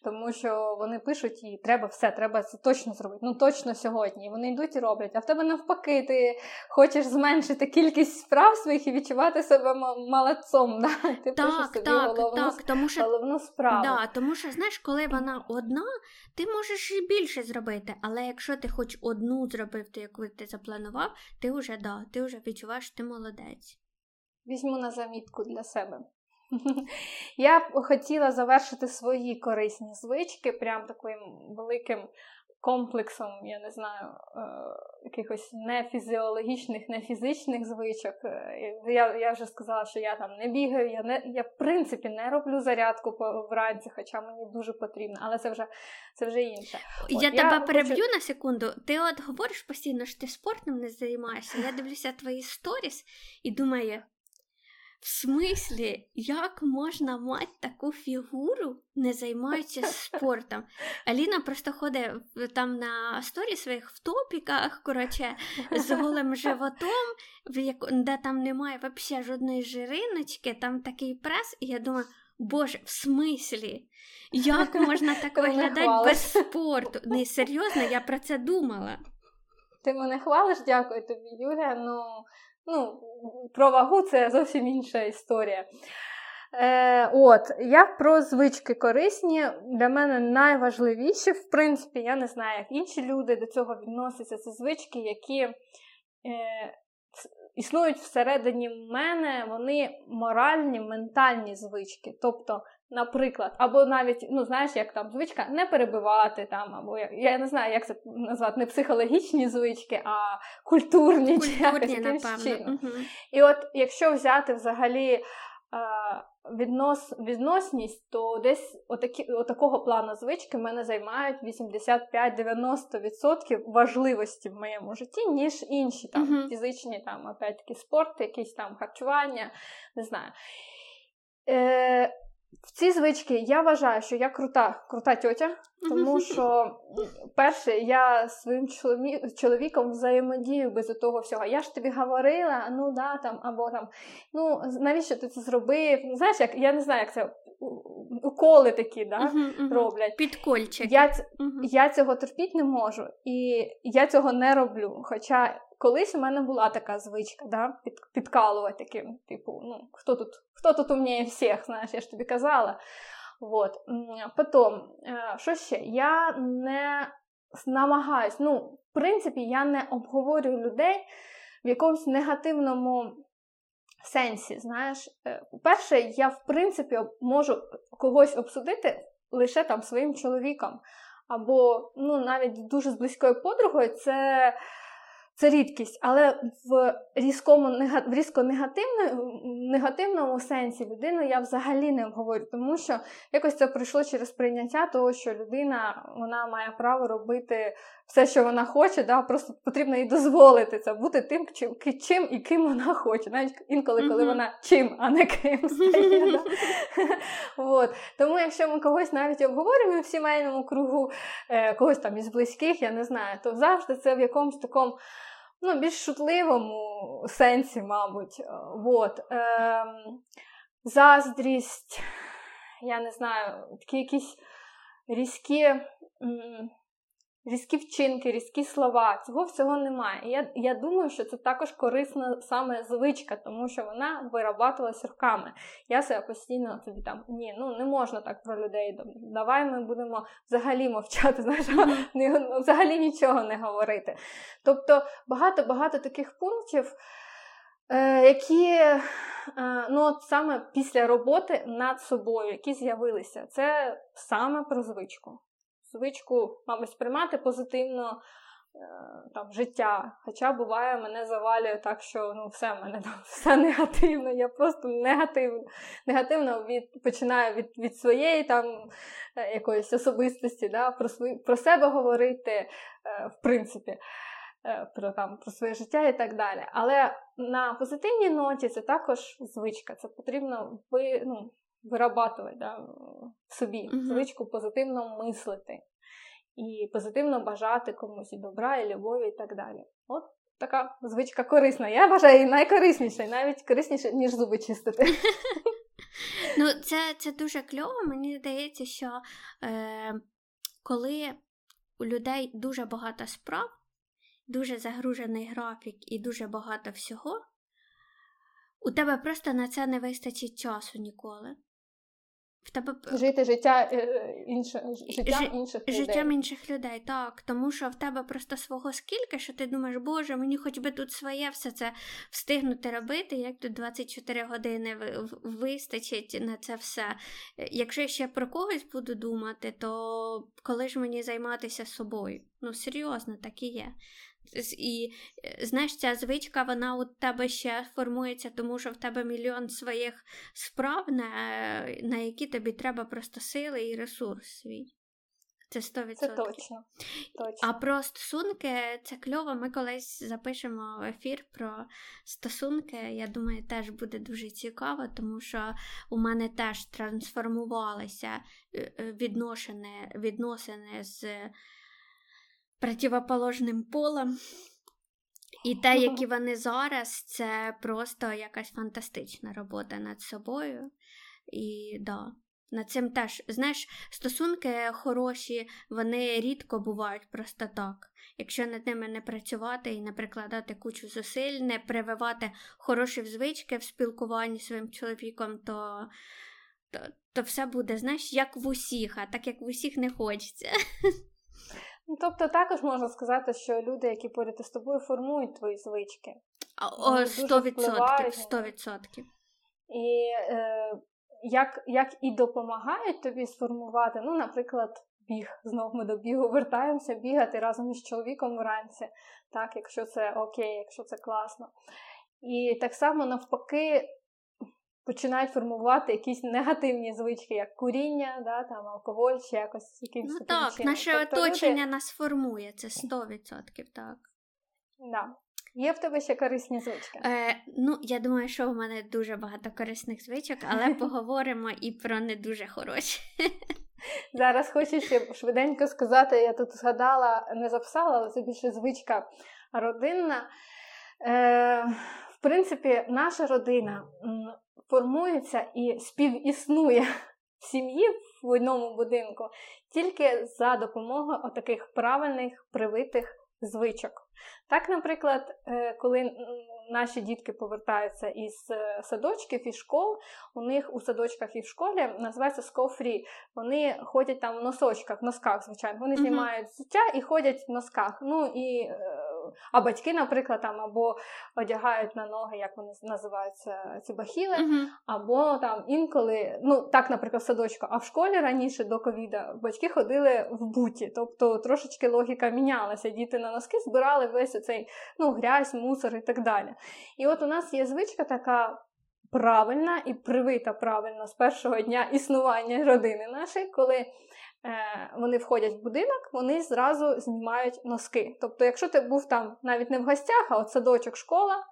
Тому що вони пишуть і треба все, треба це точно зробити. Ну точно сьогодні. І вони йдуть і роблять. А в тебе навпаки, ти хочеш зменшити кількість справ своїх і відчувати себе молодцом. Да? Ти так, пишеш собі так, головну, так, тому що, головну справу. Да, тому що, знаєш, коли вона одна, ти можеш і більше зробити. Але якщо ти хоч одну зробив, то яку ти запланував, ти вже да, ти вже відчуваєш, що ти молодець. Візьму на замітку для себе. Я б хотіла завершити свої корисні звички, прям таким великим комплексом, я не знаю, е, якихось нефізіологічних, нефізичних звичок. Е, я я вже сказала, що я там не бігаю, я не я в принципі не роблю зарядку вранці, хоча мені дуже потрібно, але це вже це вже інше. От, я, я тебе переб'ю на секунду. Ти от говориш постійно, що ти спортом не займаєшся. Я дивлюся твої сторіс і думаю. В смислі, як можна мати таку фігуру, не займаючись спортом? Аліна просто ходить там на сторі своїх в топіках, коротше, з голим животом, де там немає взагалі жодної жириночки, там такий прес, і я думаю, боже, в смислі? Як можна так виглядати без спорту? Не серйозно, я про це думала. Ти мене хвалиш, дякую тобі, Юля. Ну Ну, про вагу це зовсім інша історія. Е, От, як про звички корисні, для мене найважливіші, в принципі, я не знаю, як інші люди до цього відносяться. Це звички, які е, існують всередині мене, вони моральні, ментальні звички. Тобто Наприклад, або навіть, ну знаєш, як там звичка не перебивати там, або я, я не знаю, як це назвати, не психологічні звички, а культурні, культурні напевно. чином. Угу. І от якщо взяти взагалі віднос, відносність, то десь отакі, отакого плану звички мене займають 85-90% важливості в моєму житті, ніж інші там угу. фізичні, там опять-таки спорт, якісь там харчування, не знаю. Е, в ці звички я вважаю, що я крута, крута тьотя, тому що, перше, я своїм чоловіком взаємодію без того всього. Я ж тобі говорила, ну да, там, або там, ну навіщо ти це зробив? Знаєш, як я не знаю, як це уколи такі да, uh-huh, uh-huh. роблять. Підкольчик. Я, uh-huh. я цього терпіти не можу, і я цього не роблю. Хоча колись у мене була така звичка, да, під, підкалувати таким, типу, ну, хто тут хто тут умніє всіх, знаєш, я ж тобі казала. Вот. Потім, що ще? Я не намагаюсь, ну, в принципі, я не обговорюю людей в якомусь негативному сенсі. знаєш. Е, по-перше, я, в принципі, можу когось обсудити лише там своїм чоловіком. Або ну, навіть дуже з близькою подругою, це це рідкість, але в різкому в різко негативному, негативному сенсі людину я взагалі не обговорю, тому що якось це пройшло через прийняття того, що людина вона має право робити все, що вона хоче, да, просто потрібно їй дозволити це, бути тим, чим, чим і ким вона хоче. Навіть інколи, коли mm-hmm. вона чим, а не ким стає. Да? От. Тому, якщо ми когось навіть обговорюємо в сімейному кругу, е, когось там із близьких, я не знаю, то завжди це в якомусь такому ну, більш шутливому сенсі, мабуть. От. Е, Заздрість, я не знаю, такі якісь різкі. Різкі вчинки, різкі слова. Цього всього немає. І я я думаю, що це також корисна саме звичка, тому що вона вирабатувалась роками. Я себе постійно собі там ні, ну не можна так про людей. Давай ми будемо взагалі мовчати, знаєш, взагалі нічого не говорити. Тобто багато-багато таких пунктів. Е, які е, ну, от саме після роботи над собою, які з'явилися, це саме про звичку звичку, мабуть, сприймати позитивно е, там, життя. Хоча буває, мене завалює так, що ну, все в мене там все негативно. Я просто негативно негативно від, починаю від від своєї там е, якоїсь особистості, да, про свої, про себе говорити, е, в принципі. Про там про своє життя і так далі. Але на позитивній ноті це також звичка. Це потрібно ви, ну, вирабатувати да, в собі звичку позитивно мислити і позитивно бажати комусь і добра, і любові, і так далі. От така звичка корисна. Я вважаю її найкорисніша, навіть корисніше, ніж зуби чистити. Ну, це це дуже кльово. Мені здається, що е, коли у людей дуже багато справ, дуже загружений графік і дуже багато всього, у тебе просто на це не вистачить часу ніколи. В тебе Жити життя е, інше, життям Ж... інших людей. Життям інших людей, так. Тому що в тебе просто свого скільки, що ти думаєш, Боже, мені хоч би тут своє все це встигнути робити, як тут 24 години вистачить на це все. Якщо я ще про когось буду думати, то коли ж мені займатися собою? Ну, серйозно, так і є. І е, знаєш, ця звичка, вона у тебе ще формується, тому що в тебе мільйон своїх справ, на на які тобі треба просто сили і ресурс свій. Це 100%. Це точно. точно. А про стосунки це кльово. Ми колись запишемо ефір про стосунки. Я думаю, теж буде дуже цікаво, тому що у мене теж трансформувалися е, е, відносини, відносини з противоположним полом. І те, які вони зараз, це просто якась фантастична робота над собою. І да, над цим теж, знаєш, стосунки хороші, вони рідко бувають просто так. Якщо над ними не працювати і не прикладати кучу зусиль, не прививати хороші звички в спілкуванні зі своїм чоловіком, то, то, то все буде, знаєш, як в усіх, а так як в усіх не хочеться. Ну, тобто, також можна сказати, що люди, які поряд із тобою, формують твої звички. О, сто відсотків. Сто відсотків. І е, як як і допомагають тобі сформувати, ну, наприклад, біг. Знову ми до бігу вертаємося, бігати разом із чоловіком вранці, так, якщо це окей, якщо це класно. І так само навпаки, починають формувати якісь негативні звички, як куріння, да, там, алкоголь чи якось якимось. Ну так, чином. наше тобто оточення люди... нас формує, це 100%, так. Да. Є в тебе ще корисні звички? Е, Ну, я думаю, що в мене дуже багато корисних звичок, але поговоримо і про не дуже хороші. Зараз хочу ще швиденько сказати, я тут згадала, не записала, але це більше звичка родинна. Е, В принципі, наша родина формується і співіснує в сім'ї в одному будинку тільки за допомогою отаких правильних привитих звичок. Так, наприклад, е, коли наші дітки повертаються із е, садочків і школ, у них у садочках і в школі називається скофрі. Вони ходять там в носочках, в носках, звичайно. Вони знімають взуття і ходять в носках. Ну і е, а батьки, наприклад, там або одягають на ноги, як вони називаються, ці бахіли, uh-huh. або там інколи, ну так, наприклад, в садочку, а в школі раніше до ковіда батьки ходили в буті, тобто трошечки логіка мінялася. Діти на носки збирали весь оцей ну, грязь, мусор і так далі. І от у нас є звичка така. Правильна і привита правильно з першого дня існування родини нашої, коли вони входять в будинок, вони зразу знімають носки. Тобто, якщо ти був там навіть не в гостях, а от садочок, школа,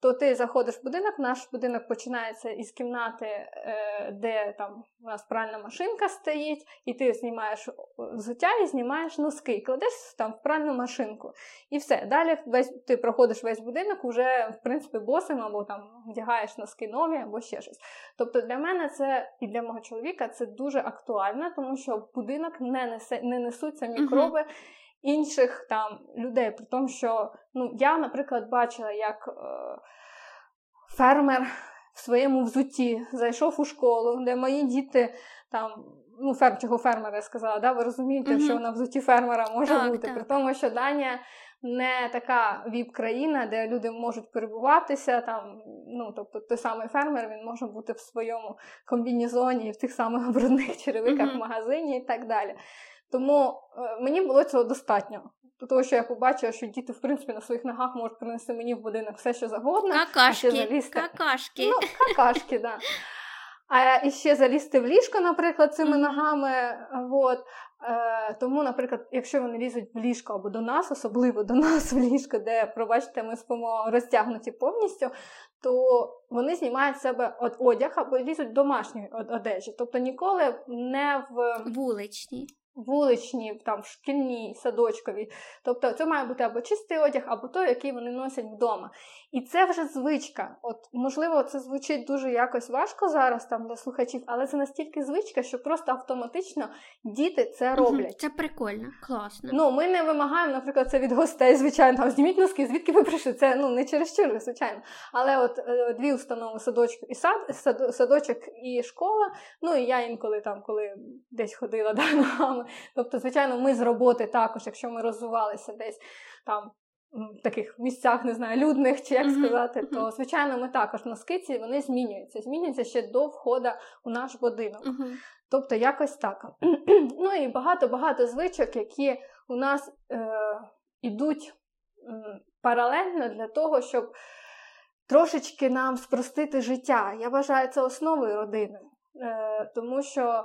то ти заходиш в будинок, наш будинок починається із кімнати, е, де там у нас пральна машинка стоїть, і ти знімаєш взуття і знімаєш носки, кладеш там в пральну машинку. І все. Далі весь ти проходиш весь будинок, вже в принципі босим, або там вдягаєш носки нові, або ще щось. Тобто для мене це і для мого чоловіка це дуже актуально, тому що будинок не несе, не несуться мікроби. Uh-huh. Інших там людей. При тому, що ну, я, наприклад, бачила, як е, фермер в своєму взутті зайшов у школу, де мої діти там. Ну, фермчого фермера я сказала, да? ви розумієте, mm-hmm. що на взуті фермера може так, бути. Так. При тому, що Данія не така віп-країна, де люди можуть перебуватися. Там, ну, Тобто той самий фермер він може бути в своєму комбінізоні, в тих самих брудних черевиках mm-hmm. в магазині і так далі. Тому е, мені було цього достатньо. Того, що я побачила, що діти, в принципі, на своїх ногах можуть принести мені в будинок все, що завгодно. Какашки, какашки. Ну, какашки, да. А і ще залізти в ліжко, наприклад, цими mm-hmm. ногами. От. Е, Тому, наприклад, якщо вони лізуть в ліжко або до нас, особливо до нас в ліжко, де, пробачте, ми спимо розтягнуті повністю, то вони знімають з себе одяг або лізуть в домашньої одежі. Тобто ніколи не в вуличні вуличні, там, шкільні, садочкові. Тобто це має бути або чистий одяг, або той, який вони носять вдома. І це вже звичка. От, Можливо, це звучить дуже якось важко зараз там для слухачів, але це настільки звичка, що просто автоматично діти це роблять. Це прикольно, класно. Ну, Ми не вимагаємо, наприклад, це від гостей, звичайно, там, зніміть носки, звідки ви прийшли? Це ну, не через чур, звичайно. Але от е, дві установи садочку і сад, сад, садочок і школа. Ну і я інколи там, коли десь ходила да, ногами, Тобто, звичайно, ми з роботи також, якщо ми розвивалися десь там. Таких місцях, не знаю, людних чи як сказати, то звичайно ми також на скиці вони змінюються. Змінюються ще до входу у наш будинок. Тобто, якось так. ну і багато-багато звичок, які у нас е, ідуть паралельно для того, щоб трошечки нам спростити життя. Я вважаю це основою родини, е, тому що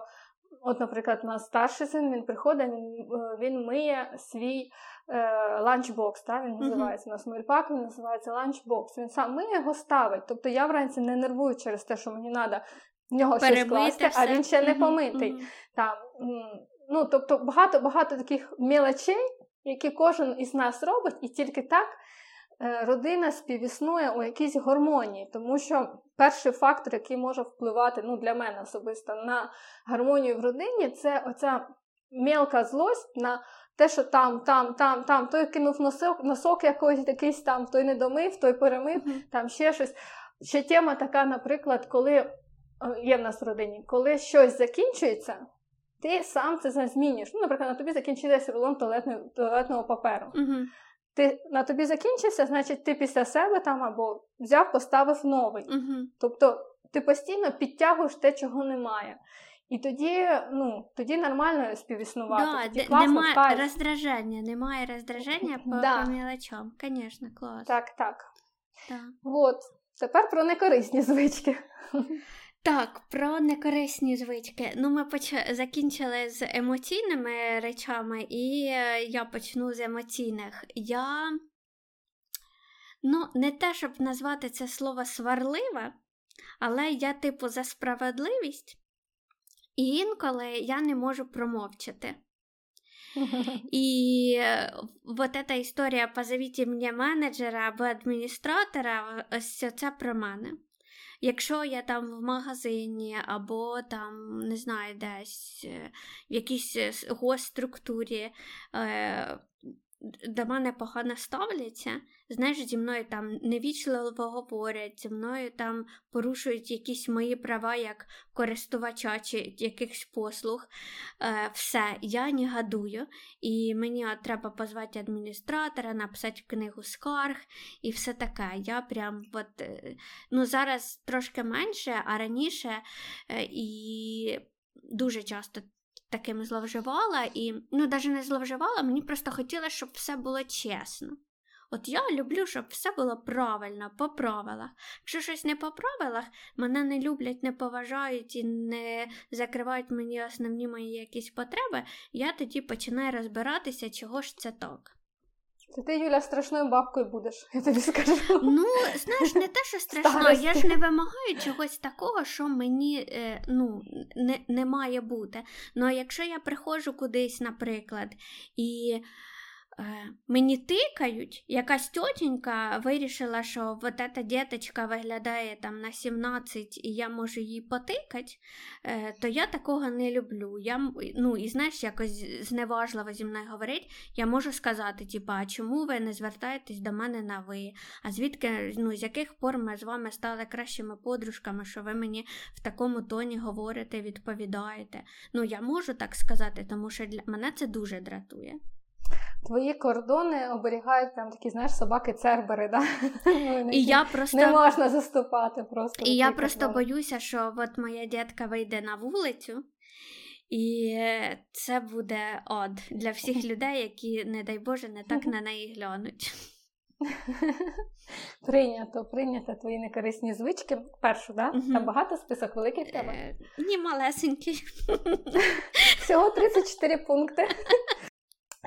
От, наприклад, у нас старший син він приходить, він е, він миє свій е, ланчбокс. Та, Він називається у нас мильпак, він називається ланчбокс. Він сам миє його ставить. Тобто я вранці не нервую через те, що мені треба в нього щось класти, а він ще не помитий. Uh-huh. Там, ну, Тобто багато-багато таких мілочей, які кожен із нас робить, і тільки так Е, родина співіснує у якійсь гармонії, тому що перший фактор, який може впливати ну, для мене особисто на гармонію в родині, це оця мелка злость на те, що там, там, там, там, той кинув носок, носок якийсь якийсь там, той не домив, той перемив, mm-hmm. там ще щось. Ще тема така, наприклад, коли е, є в нас в родині, коли щось закінчується. Ти сам це змінюєш. Ну, Наприклад, на тобі закінчився рулон туалетного, туалетного паперу. Uh-huh. Ти на тобі закінчився, значить, ти після себе там або взяв, поставив новий. Угу. Тобто ти постійно підтягуєш те, чого немає. І тоді ну, тоді нормально співіснувати. Да, тоді класно, Немає кайф. роздраження, немає роздраження по, да. по мілочам. Звісно, клас. Так, так. Да. От. Тепер про некорисні звички. Так, про некорисні звички. Ну, ми поч... закінчили з емоційними речами, і е, я почну з емоційних. Я, ну, не те, щоб назвати це слово сварливе, але я, типу, за справедливість, і інколи я не можу промовчати. І е, вот эта історія позовіть мені менеджера або адміністратора, ось це про мене. Якщо я там в магазині або там, не знаю, десь е, в якійсь е, госструктурі е, до мене погано ставляться, знаєш, зі мною там невічливо говорять, зі мною там порушують якісь мої права як користувача чи якихось послуг. Е, Все, я не гадую, і мені треба позвати адміністратора, написати книгу скарг і все таке. Я прям от, е, ну зараз трошки менше, а раніше е, і дуже часто таким зловживала, і ну, навіть не зловживала, мені просто хотілося, щоб все було чесно. От я люблю, щоб все було правильно, по правилах. Якщо щось не по правилах, мене не люблять, не поважають і не закривають мені основні мої якісь потреби, я тоді починаю розбиратися, чого ж це так. Це ти, Юля, страшною бабкою будеш, я тобі скажу. Ну, знаєш, не те, що страшно, я ж не вимагаю чогось такого, що мені е, ну, не не має бути. Ну, якщо я приходжу кудись, наприклад, і мені тикають, якась тьотенька вирішила, що от ця діточка виглядає там на 17 і я можу її потикати, е, то я такого не люблю. Я, ну, І знаєш, якось зневажливо зі мною говорить, я можу сказати, типа, а чому ви не звертаєтесь до мене на ви? А звідки, ну, з яких пор ми з вами стали кращими подружками, що ви мені в такому тоні говорите, відповідаєте? Ну, я можу так сказати, тому що для мене це дуже дратує. Твої кордони оберігають прям такі, знаєш, собаки-цербери, да? Ну, і я просто... Не можна заступати просто. І я просто боюся, що от моя дітка вийде на вулицю, і це буде од для всіх людей, які, не дай Боже, не так на неї глянуть. Прийнято, прийнято твої некорисні звички. Першу, да? Угу. Там багато список великий в тебе? Е, ні, малесенький. Всього 34 пункти.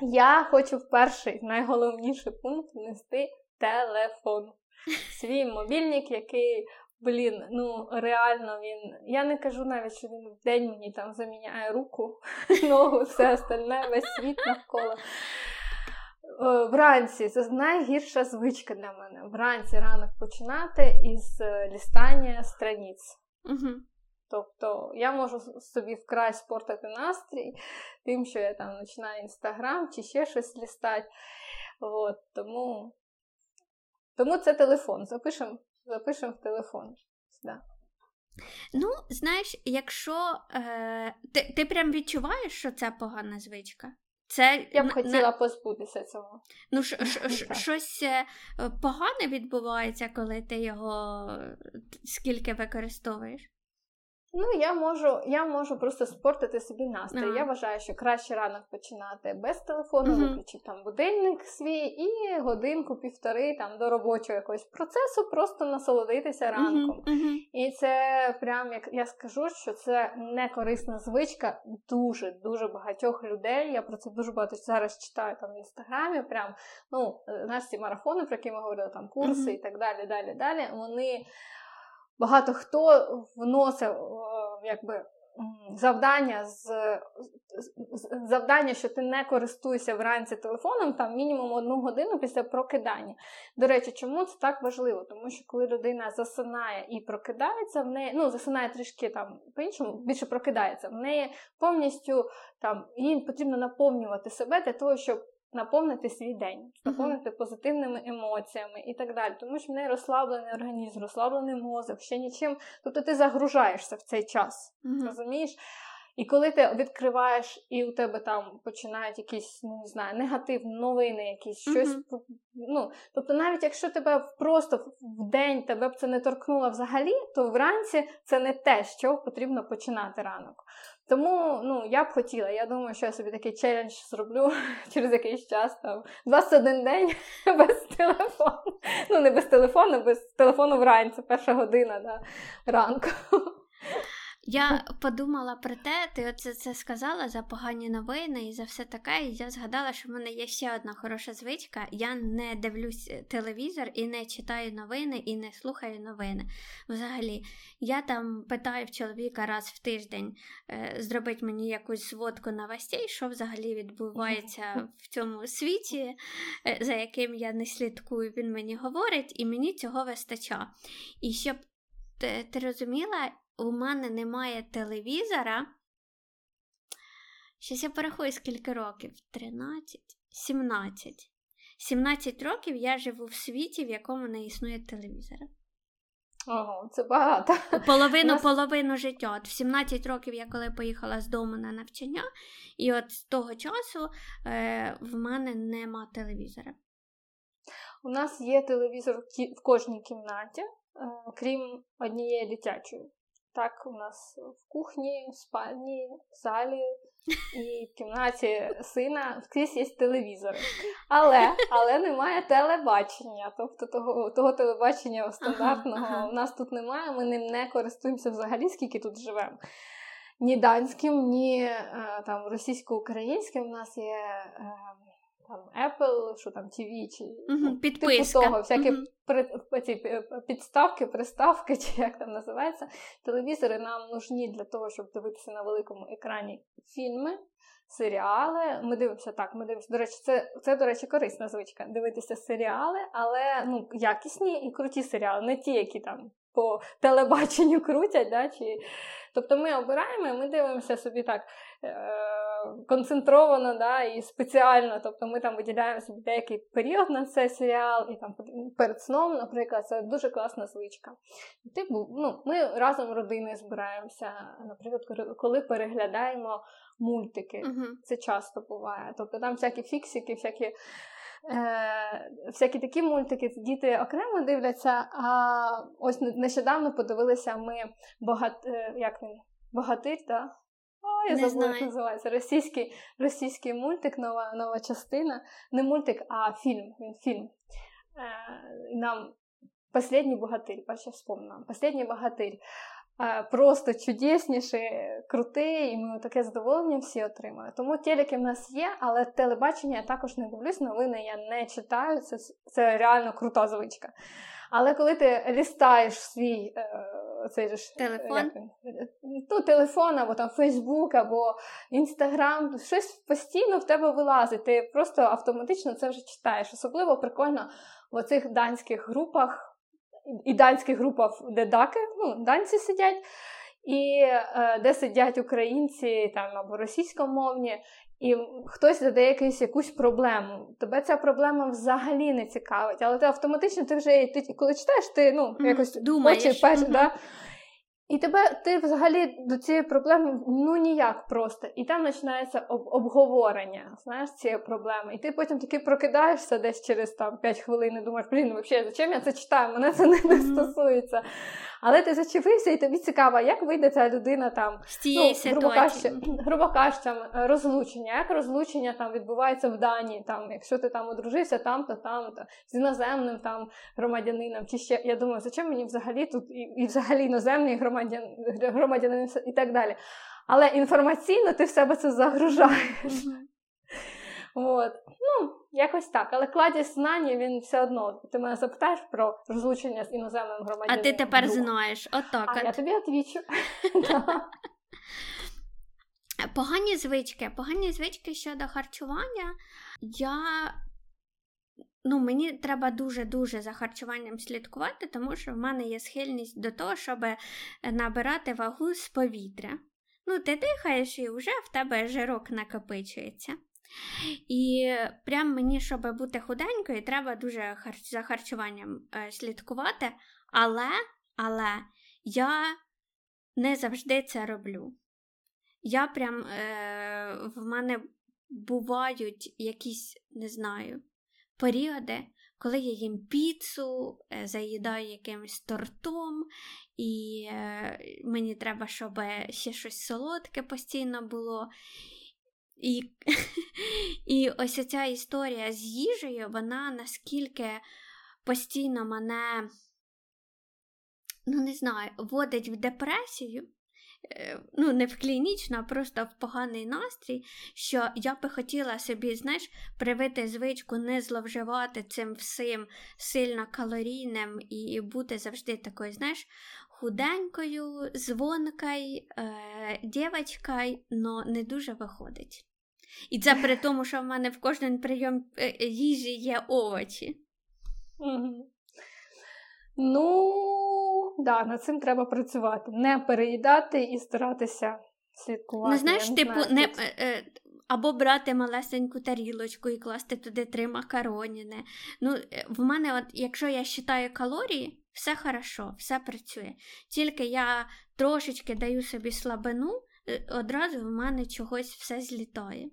Я хочу в перший найголовніший пункт внести телефон. Свій мобільник, який, блін, ну реально він. Я не кажу навіть, що він в день мені там заміняє руку, ногу, все остальне, весь світ навколо. Вранці це найгірша звичка для мене. Вранці ранок починати із е, лістання страниць. Угу. Тобто я можу собі вкрай спортити настрій, тим, що я там починаю інстаграм чи ще щось лістати. От, Тому тому це телефон. Запишемо запишем в телефон. Да. Ну, знаєш, якщо е, ти ти прям відчуваєш, що це погана звичка? Це Я б хотіла на... позбутися цього. Ну, ш, ш, ш, щось е, погане відбувається, коли ти його скільки використовуєш? Ну, я можу я можу просто спортити собі настрій. Ага. Я вважаю, що краще ранок починати без телефону, угу. виключити там будильник свій і годинку-півтори там до робочого якогось процесу, просто насолодитися ранком. Угу. Угу. І це прям як я скажу, що це не корисна звичка дуже дуже багатьох людей. Я про це дуже багато зараз читаю там в інстаграмі. Прям ну, знаєш, ці марафони, про які ми говорили, там курси і так далі. Далі, далі. Вони багато хто вносив якби. Завдання з завдання, що ти не користуєшся вранці телефоном, там мінімум одну годину після прокидання. До речі, чому це так важливо? Тому що коли людина засинає і прокидається, в неї ну засинає трішки там по-іншому, більше прокидається, в неї повністю там їй потрібно наповнювати себе для того, щоб наповнити свій день, наповнити uh-huh. позитивними емоціями і так далі. Тому що в неї розслаблений організм, розслаблений мозок, ще нічим. Тобто ти загружаєшся в цей час. Uh-huh. Розумієш? І коли ти відкриваєш, і у тебе там починають якісь, ну не знаю, негативні новини, якісь щось. Uh-huh. Ну, Тобто, навіть якщо тебе просто в день тебе б це не торкнуло взагалі, то вранці це не те, що потрібно починати ранок. Тому ну, я б хотіла, я думаю, що я собі такий челендж зроблю через якийсь час, там 21 день без телефону. Ну, не без телефону, без телефону вранці, перша година да, ранку. Я подумала про те, ти оце це сказала за погані новини і за все таке. І я згадала, що в мене є ще одна хороша звичка. Я не дивлюсь е, телевізор і не читаю новини, і не слухаю новини. Взагалі, я там питаю в чоловіка раз в тиждень е, зробити мені якусь зводку новостей, що взагалі відбувається в цьому світі, е, за яким я не слідкую, він мені говорить, і мені цього вистачає. І щоб ти, ти розуміла, у мене немає телевізора. Щось я порахую, скільки років? 13, 17. 17 років я живу в світі, в якому не існує телевізора. Ого, це багато. Половину нас... половину життя. От В 17 років я коли поїхала з дому на навчання, і от з того часу е, в мене нема телевізора. У нас є телевізор в кожній кімнаті, е, крім однієї дитячої. Так, у нас в кухні, в спальні, в залі і в кімнаті сина скрізь є телевізори. Але але немає телебачення. Тобто того того телебачення стандартного ага, ага. у нас тут немає, ми ним не користуємося взагалі, скільки тут живемо. Ні данським, ні е, там російсько-українським. У нас є е, там Apple, що там TV, чи угу, підписка. типу того, всякі угу. Ці, підставки, приставки, чи як там називається. Телевізори нам нужні для того, щоб дивитися на великому екрані фільми. Серіали, ми дивимося так. Ми дивимося. До речі, це це, до речі, корисна звичка. Дивитися серіали, але ну якісні і круті серіали, не ті, які там по телебаченню крутять. Да, чи... Тобто ми обираємо, і ми дивимося собі так е- концентровано да, і спеціально. Тобто ми там виділяємо собі деякий період на цей серіал, і там перед сном, наприклад, це дуже класна звичка. Типу, ну, Ми разом родиною збираємося, наприклад, коли переглядаємо мультики. uh Це часто буває. Тобто там всякі фіксики, всякі. Е, Всякі такі мультики діти окремо дивляться. А ось нещодавно подивилися ми багат, е, як він, богатир, да? О, я забула, як називається. Російський російський мультик, нова нова частина. Не мультик, а фільм. Він фільм. Е, Нам Последній богатир, перше вспомнила. Последній богатир. Просто чудесніший, крутий, і ми таке задоволення всі отримали. Тому телеки в нас є, але телебачення я також не дивлюсь, новини я не читаю. Це це реально крута звичка. Але коли ти лістаєш свій е, цей ж е, телефон, як ну, телефон або там Фейсбук, або Інстаграм, щось постійно в тебе вилазить. Ти просто автоматично це вже читаєш. Особливо прикольно в оцих данських групах і данських групах, де даки, ну, данці сидять, і е, де сидять українці там або російськомовні, і хтось задає якусь якусь проблему. Тебе ця проблема взагалі не цікавить, але ти автоматично ти вже ти, коли читаєш, ти ну, якось Думаєш. Очі, перш, mm-hmm. да, і тебе ти взагалі до цієї проблеми ну ніяк просто. І там починається об- обговорення знаєш, цієї проблеми. І ти потім таки прокидаєшся десь через там 5 хвилин і думаєш, блін, взагалі, зачем я це читаю? Мене це не, не стосується. Але ти зачепився, і тобі цікаво, як вийде ця людина там з цієї ну, грубо кажучи, грубо кажучи, там розлучення. Як розлучення там відбувається в Данії? Там, якщо ти там одружився, там то там то з іноземним там громадянином, чи ще я думаю, зачем мені взагалі тут і, і взагалі іноземний громадян, громадянин і так далі. Але інформаційно ти в себе це загружаєш. Mm-hmm. От. Ну, якось так. Але кладість знання він все одно. Ти мене запитаєш про розлучення з іноземним громадянином. А ти тепер знаєш. Отак. А я тобі відвічу. Погані звички. Погані звички щодо харчування. Я. Ну, мені треба дуже-дуже за харчуванням слідкувати, тому що в мене є схильність до того, щоб набирати вагу з повітря. Ну, ти дихаєш і вже в тебе жирок накопичується. І прям мені, щоб бути худенькою, треба дуже за харчуванням е, слідкувати. Але, але я не завжди це роблю. Я прям е, в мене бувають якісь, не знаю, періоди, коли я їм піцу, е, заїдаю якимось тортом, і е, мені треба, щоб ще щось солодке постійно було. І і ось ця історія з їжею, вона наскільки постійно мене, ну, не знаю, вводить в депресію. Е, ну, не в клінічну, а просто в поганий настрій, що я би хотіла собі, знаєш, привити звичку не зловживати цим всім сильно калорійним і бути завжди такою, знаєш, худенькою, звонкою, е, дівчинкою, но не дуже виходить. І це при тому, що в мене в кожен прийом е, їжі є овочі. Угу. Ну, да, над цим треба працювати. Не переїдати і старатися слідкувати. Ну, знаєш, типу, знаю, не, е, е, або брати малесеньку тарілочку і класти туди три макароніни. Ну, в мене, от, якщо я вважаю калорії, все хорошо, все працює. Тільки я трошечки даю собі слабину, е, одразу в мене чогось все злітає.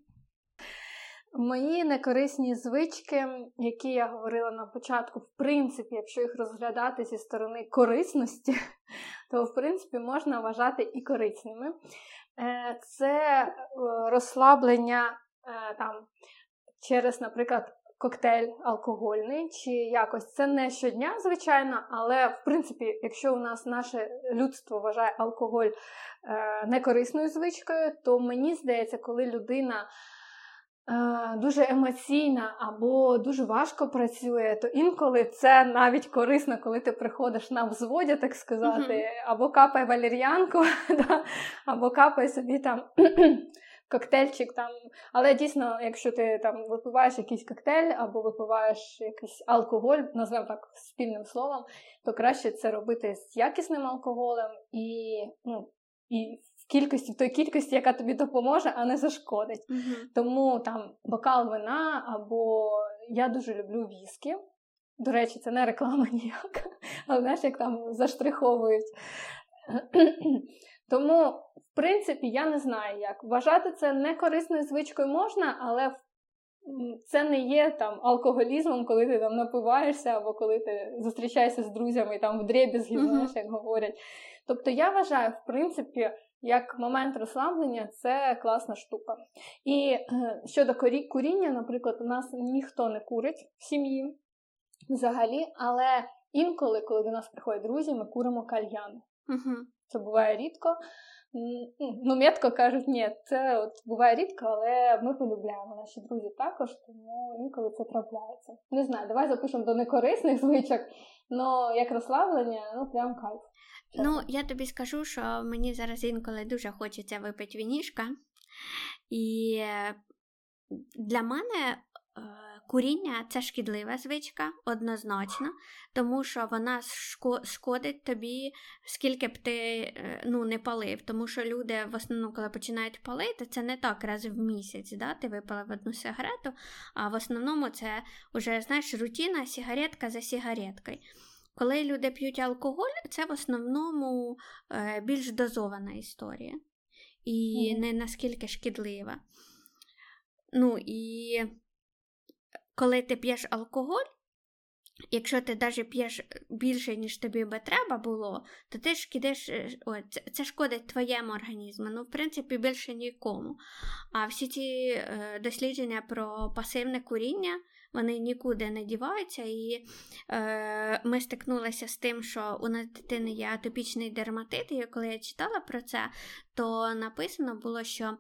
Мої некорисні звички, які я говорила на початку, в принципі, якщо їх розглядати зі сторони корисності, то в принципі можна вважати і корисними. Е, це е, розслаблення там через, наприклад, коктейль алкогольний, чи якось це не щодня, звичайно, але в принципі, якщо у нас наше людство вважає алкоголь некорисною звичкою, то мені здається, коли людина дуже емоційна або дуже важко працює, то інколи це навіть корисно, коли ти приходиш на взводі, так сказати, mm-hmm. або капай валер'янку, або капай собі там. Коктейльчик там, але дійсно, якщо ти там випиваєш якийсь коктейль або випиваєш якийсь алкоголь, назвемо так спільним словом, то краще це робити з якісним алкоголем і ну, і в кількості, в той кількості, яка тобі допоможе, а не зашкодить. Uh-huh. Тому там бокал вина, або я дуже люблю віскі. До речі, це не реклама ніяка, але знаєш, як там заштриховують. Тому, в принципі, я не знаю, як. Вважати це не корисною звичкою можна, але це не є там алкоголізмом, коли ти там напиваєшся, або коли ти зустрічаєшся з друзями і там в дребізгі, uh-huh. знаєш, як говорять. Тобто я вважаю, в принципі, як момент розслаблення це класна штука. І е, щодо куріння, наприклад, у нас ніхто не курить в сім'ї взагалі, але інколи, коли до нас приходять друзі, ми куримо кальян. Угу. Це буває рідко. Ну, метко кажуть, ні, це от буває рідко, але ми полюбляємо наші друзі також, тому інколи це трапляється. Не знаю, давай запишемо до некорисних звичок, але як розслаблення, ну прям кайф. Ну, я тобі скажу, що мені зараз інколи дуже хочеться випити вінішка. І е, для мене е, куріння це шкідлива звичка, однозначно, тому що вона шкодить тобі, скільки б ти е, ну, не палив. Тому що люди в основному, коли починають палити, це не так раз в місяць. да? Ти випалив одну сигарету, а в основному це вже знаєш, рутина, сигаретка за сигареткою. Коли люди п'ють алкоголь, це в основному е, більш дозована історія і mm. не наскільки шкідлива. Ну і коли ти п'єш алкоголь, якщо ти навіть п'єш більше, ніж тобі би треба було, то ти кидаєш, е, о, це шкодить твоєму організму, ну, в принципі, більше нікому. А всі ці е, дослідження про пасивне куріння вони нікуди не діваються, і е, ми стикнулися з тим, що у нас дитини є атопічний дерматит, і коли я читала про це, то написано було, що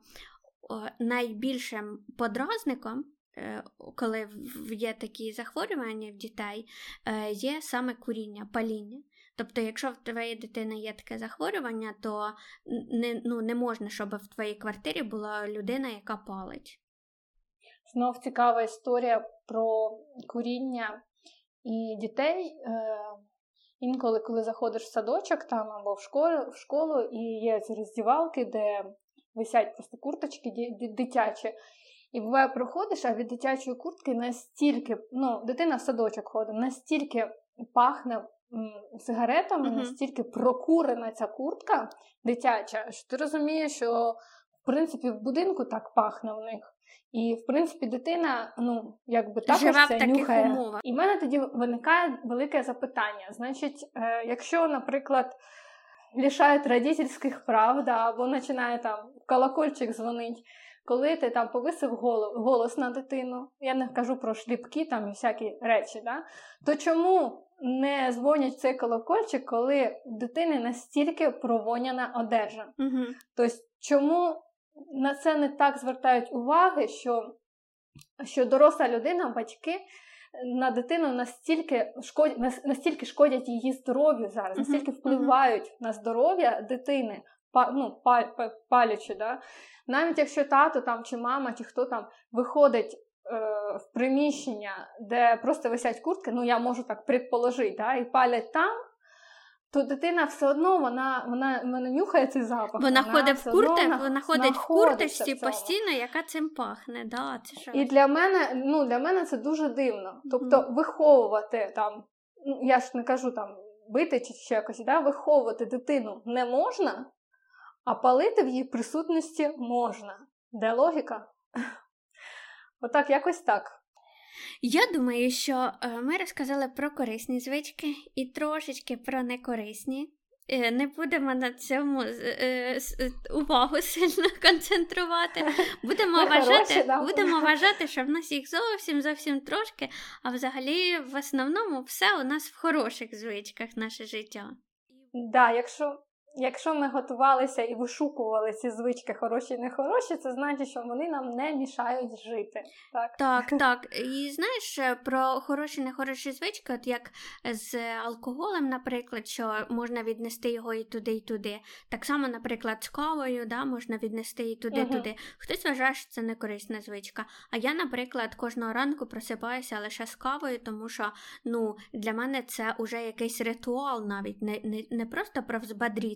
найбільшим подразником. Е, коли є такі захворювання в дітей, е, є саме куріння, паління. Тобто, якщо в твоєї дитини є таке захворювання, то не ну, не можна, щоб в твоїй квартирі була людина, яка палить. Знов цікава історія про куріння і дітей. Е, інколи, коли заходиш в садочок там або в школу, в школу і є ці роздівалки, де висять просто курточки дитячі. І буває, проходиш, а від дитячої куртки настільки, ну, дитина в садочок ходить, настільки пахне сигаретами, uh-huh. настільки прокурена ця куртка дитяча, що ти розумієш, що в принципі в будинку так пахне в них. І, в принципі, дитина, ну, якби також Живе це нюхає. Умовах. І в мене тоді виникає велике запитання. Значить, е, якщо, наприклад, лишають родительських прав, да, або починає там колокольчик дзвонить, коли ти там повисив голос, на дитину, я не кажу про шліпки там і всякі речі, да, то чому не дзвонять цей колокольчик, коли в дитини настільки провоняна одежа? Угу. Тобто, чому на це не так звертають уваги, що що доросла людина, батьки на дитину настільки шкодять, настільки шкодять її здоров'ю зараз, настільки впливають на здоров'я дитини, ну, палячи. Да? Навіть якщо тато там, чи мама, чи хто там виходить. Е, в приміщення, де просто висять куртки, ну я можу так предположити, да, і палять там, то дитина все одно вона вона, вона нюхає цей запах. Вона, вона ходить в куртах, вона ходить в курточці постійно, яка цим пахне. Да, це ж... І для мене ну, для мене це дуже дивно. Тобто mm-hmm. виховувати там, ну, я ж не кажу там бити чи ще якось, да, виховувати дитину не можна, а палити в її присутності можна. Де логіка? Отак, якось так. Я думаю, що е, ми розказали про корисні звички і трошечки про некорисні. Е, не будемо на цьому е, увагу сильно концентрувати. Будемо вважати, будемо вважати, що в нас їх зовсім зовсім трошки, а взагалі, в основному, все у нас в хороших звичках наше життя. Да, якщо якщо ми готувалися і вишукували ці звички хороші і нехороші, це значить, що вони нам не мішають жити. Так, так. так. І знаєш е, про хороші і нехороші звички, от як з алкоголем, наприклад, що можна віднести його і туди, і туди. Так само, наприклад, з кавою да, можна віднести і туди, і туди. Угу. Хтось вважає, що це не корисна звичка. А я, наприклад, кожного ранку просипаюся лише з кавою, тому що ну, для мене це вже якийсь ритуал навіть, не не, не просто про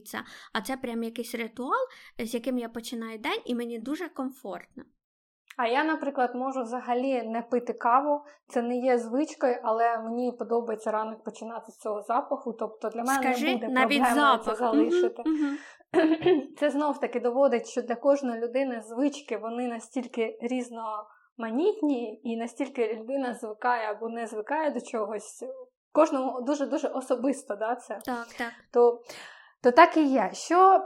взбадріться, а це прям якийсь ритуал, з яким я починаю день, і мені дуже комфортно. А я, наприклад, можу взагалі не пити каву, це не є звичкою, але мені подобається ранок починати з цього запаху. Тобто для мене Скажи, не буде навіть проблеми це залишити. Угу, угу. Це знов таки доводить, що для кожної людини звички вони настільки різноманітні, і настільки людина звикає або не звикає до чогось. Кожному дуже дуже особисто, да, це так, так. То то так і є. Що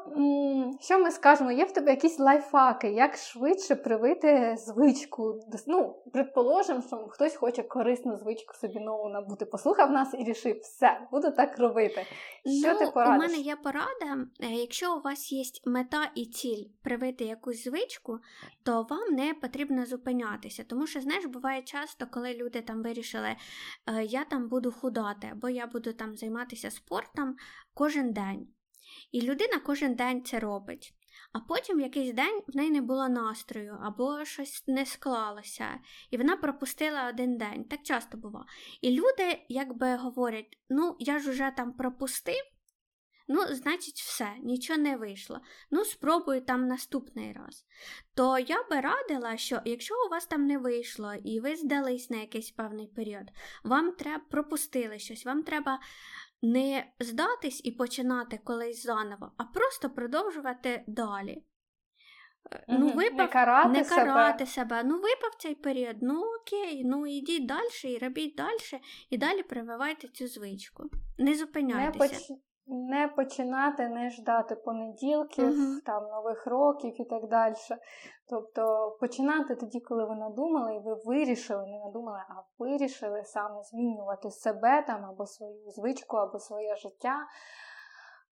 що ми скажемо? Є в тебе якісь лайфхаки, як швидше привити звичку? Ну, предположимо, що хтось хоче корисну звичку собі нову набути. Послухав нас і рішив, все, буду так робити. Що ну, ти порадиш? У мене є порада. Е, якщо у вас є мета і ціль привити якусь звичку, то вам не потрібно зупинятися. Тому що, знаєш, буває часто, коли люди там вирішили, «Е, я там буду худати, або я буду там займатися спортом кожен день. І людина кожен день це робить. А потім якийсь день в неї не було настрою, або щось не склалося, і вона пропустила один день. Так часто буває. І люди якби говорять: ну, я ж уже там пропустив, ну, значить, все, нічого не вийшло. Ну, спробую там наступний раз. То я би радила, що якщо у вас там не вийшло і ви здались на якийсь певний період, вам треба пропустили щось, вам треба не здатись і починати колись заново, а просто продовжувати далі. Угу. Ну, випав, Не карати, не карати себе. себе. Ну, випав цей період, ну окей, ну ідіть далі і робіть далі, і далі прививайте цю звичку. Не зупиняйтеся. Не, поч... не починати, не ждати понеділків, угу. там, нових років і так далі. Тобто починати тоді, коли ви надумали, і ви вирішили, не надумали, а вирішили саме змінювати себе там, або свою звичку, або своє життя.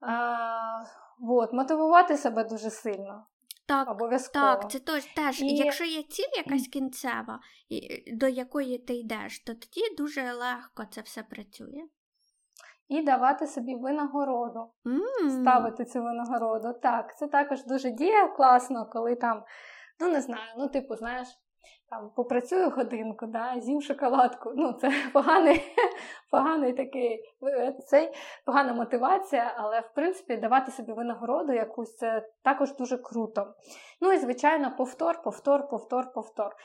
А, от, Мотивувати себе дуже сильно. Так, Обов'язково. так, це теж, теж. І... якщо є ціль якась кінцева, до якої ти йдеш, то тоді дуже легко це все працює. І давати собі винагороду, mm. ставити цю винагороду. Так, це також дуже діє класно, коли там Ну, не знаю, ну, типу, знаєш, там попрацюю годинку, да, з'їм шоколадку. Ну, це поганий поганий такий цей, погана мотивація, але в принципі давати собі винагороду якусь це також дуже круто. Ну і, звичайно, повтор, повтор, повтор, повтор.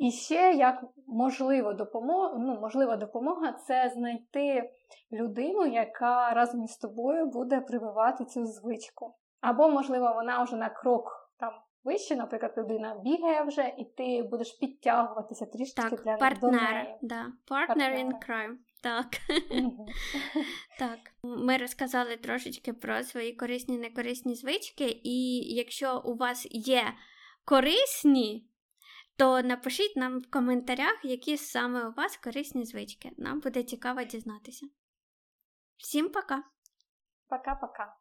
І ще як можливо допомога, ну, можлива допомога це знайти людину, яка разом із тобою буде прививати цю звичку. Або, можливо, вона вже на крок там вище, наприклад, людина бігає вже, і ти будеш підтягуватися трішки так, для партнер, да. Partner in crime. Так. так. Ми розказали трошечки про свої корисні і некорисні звички, і якщо у вас є корисні, то напишіть нам в коментарях, які саме у вас корисні звички. Нам буде цікаво дізнатися. Всім пока! Пока-пока!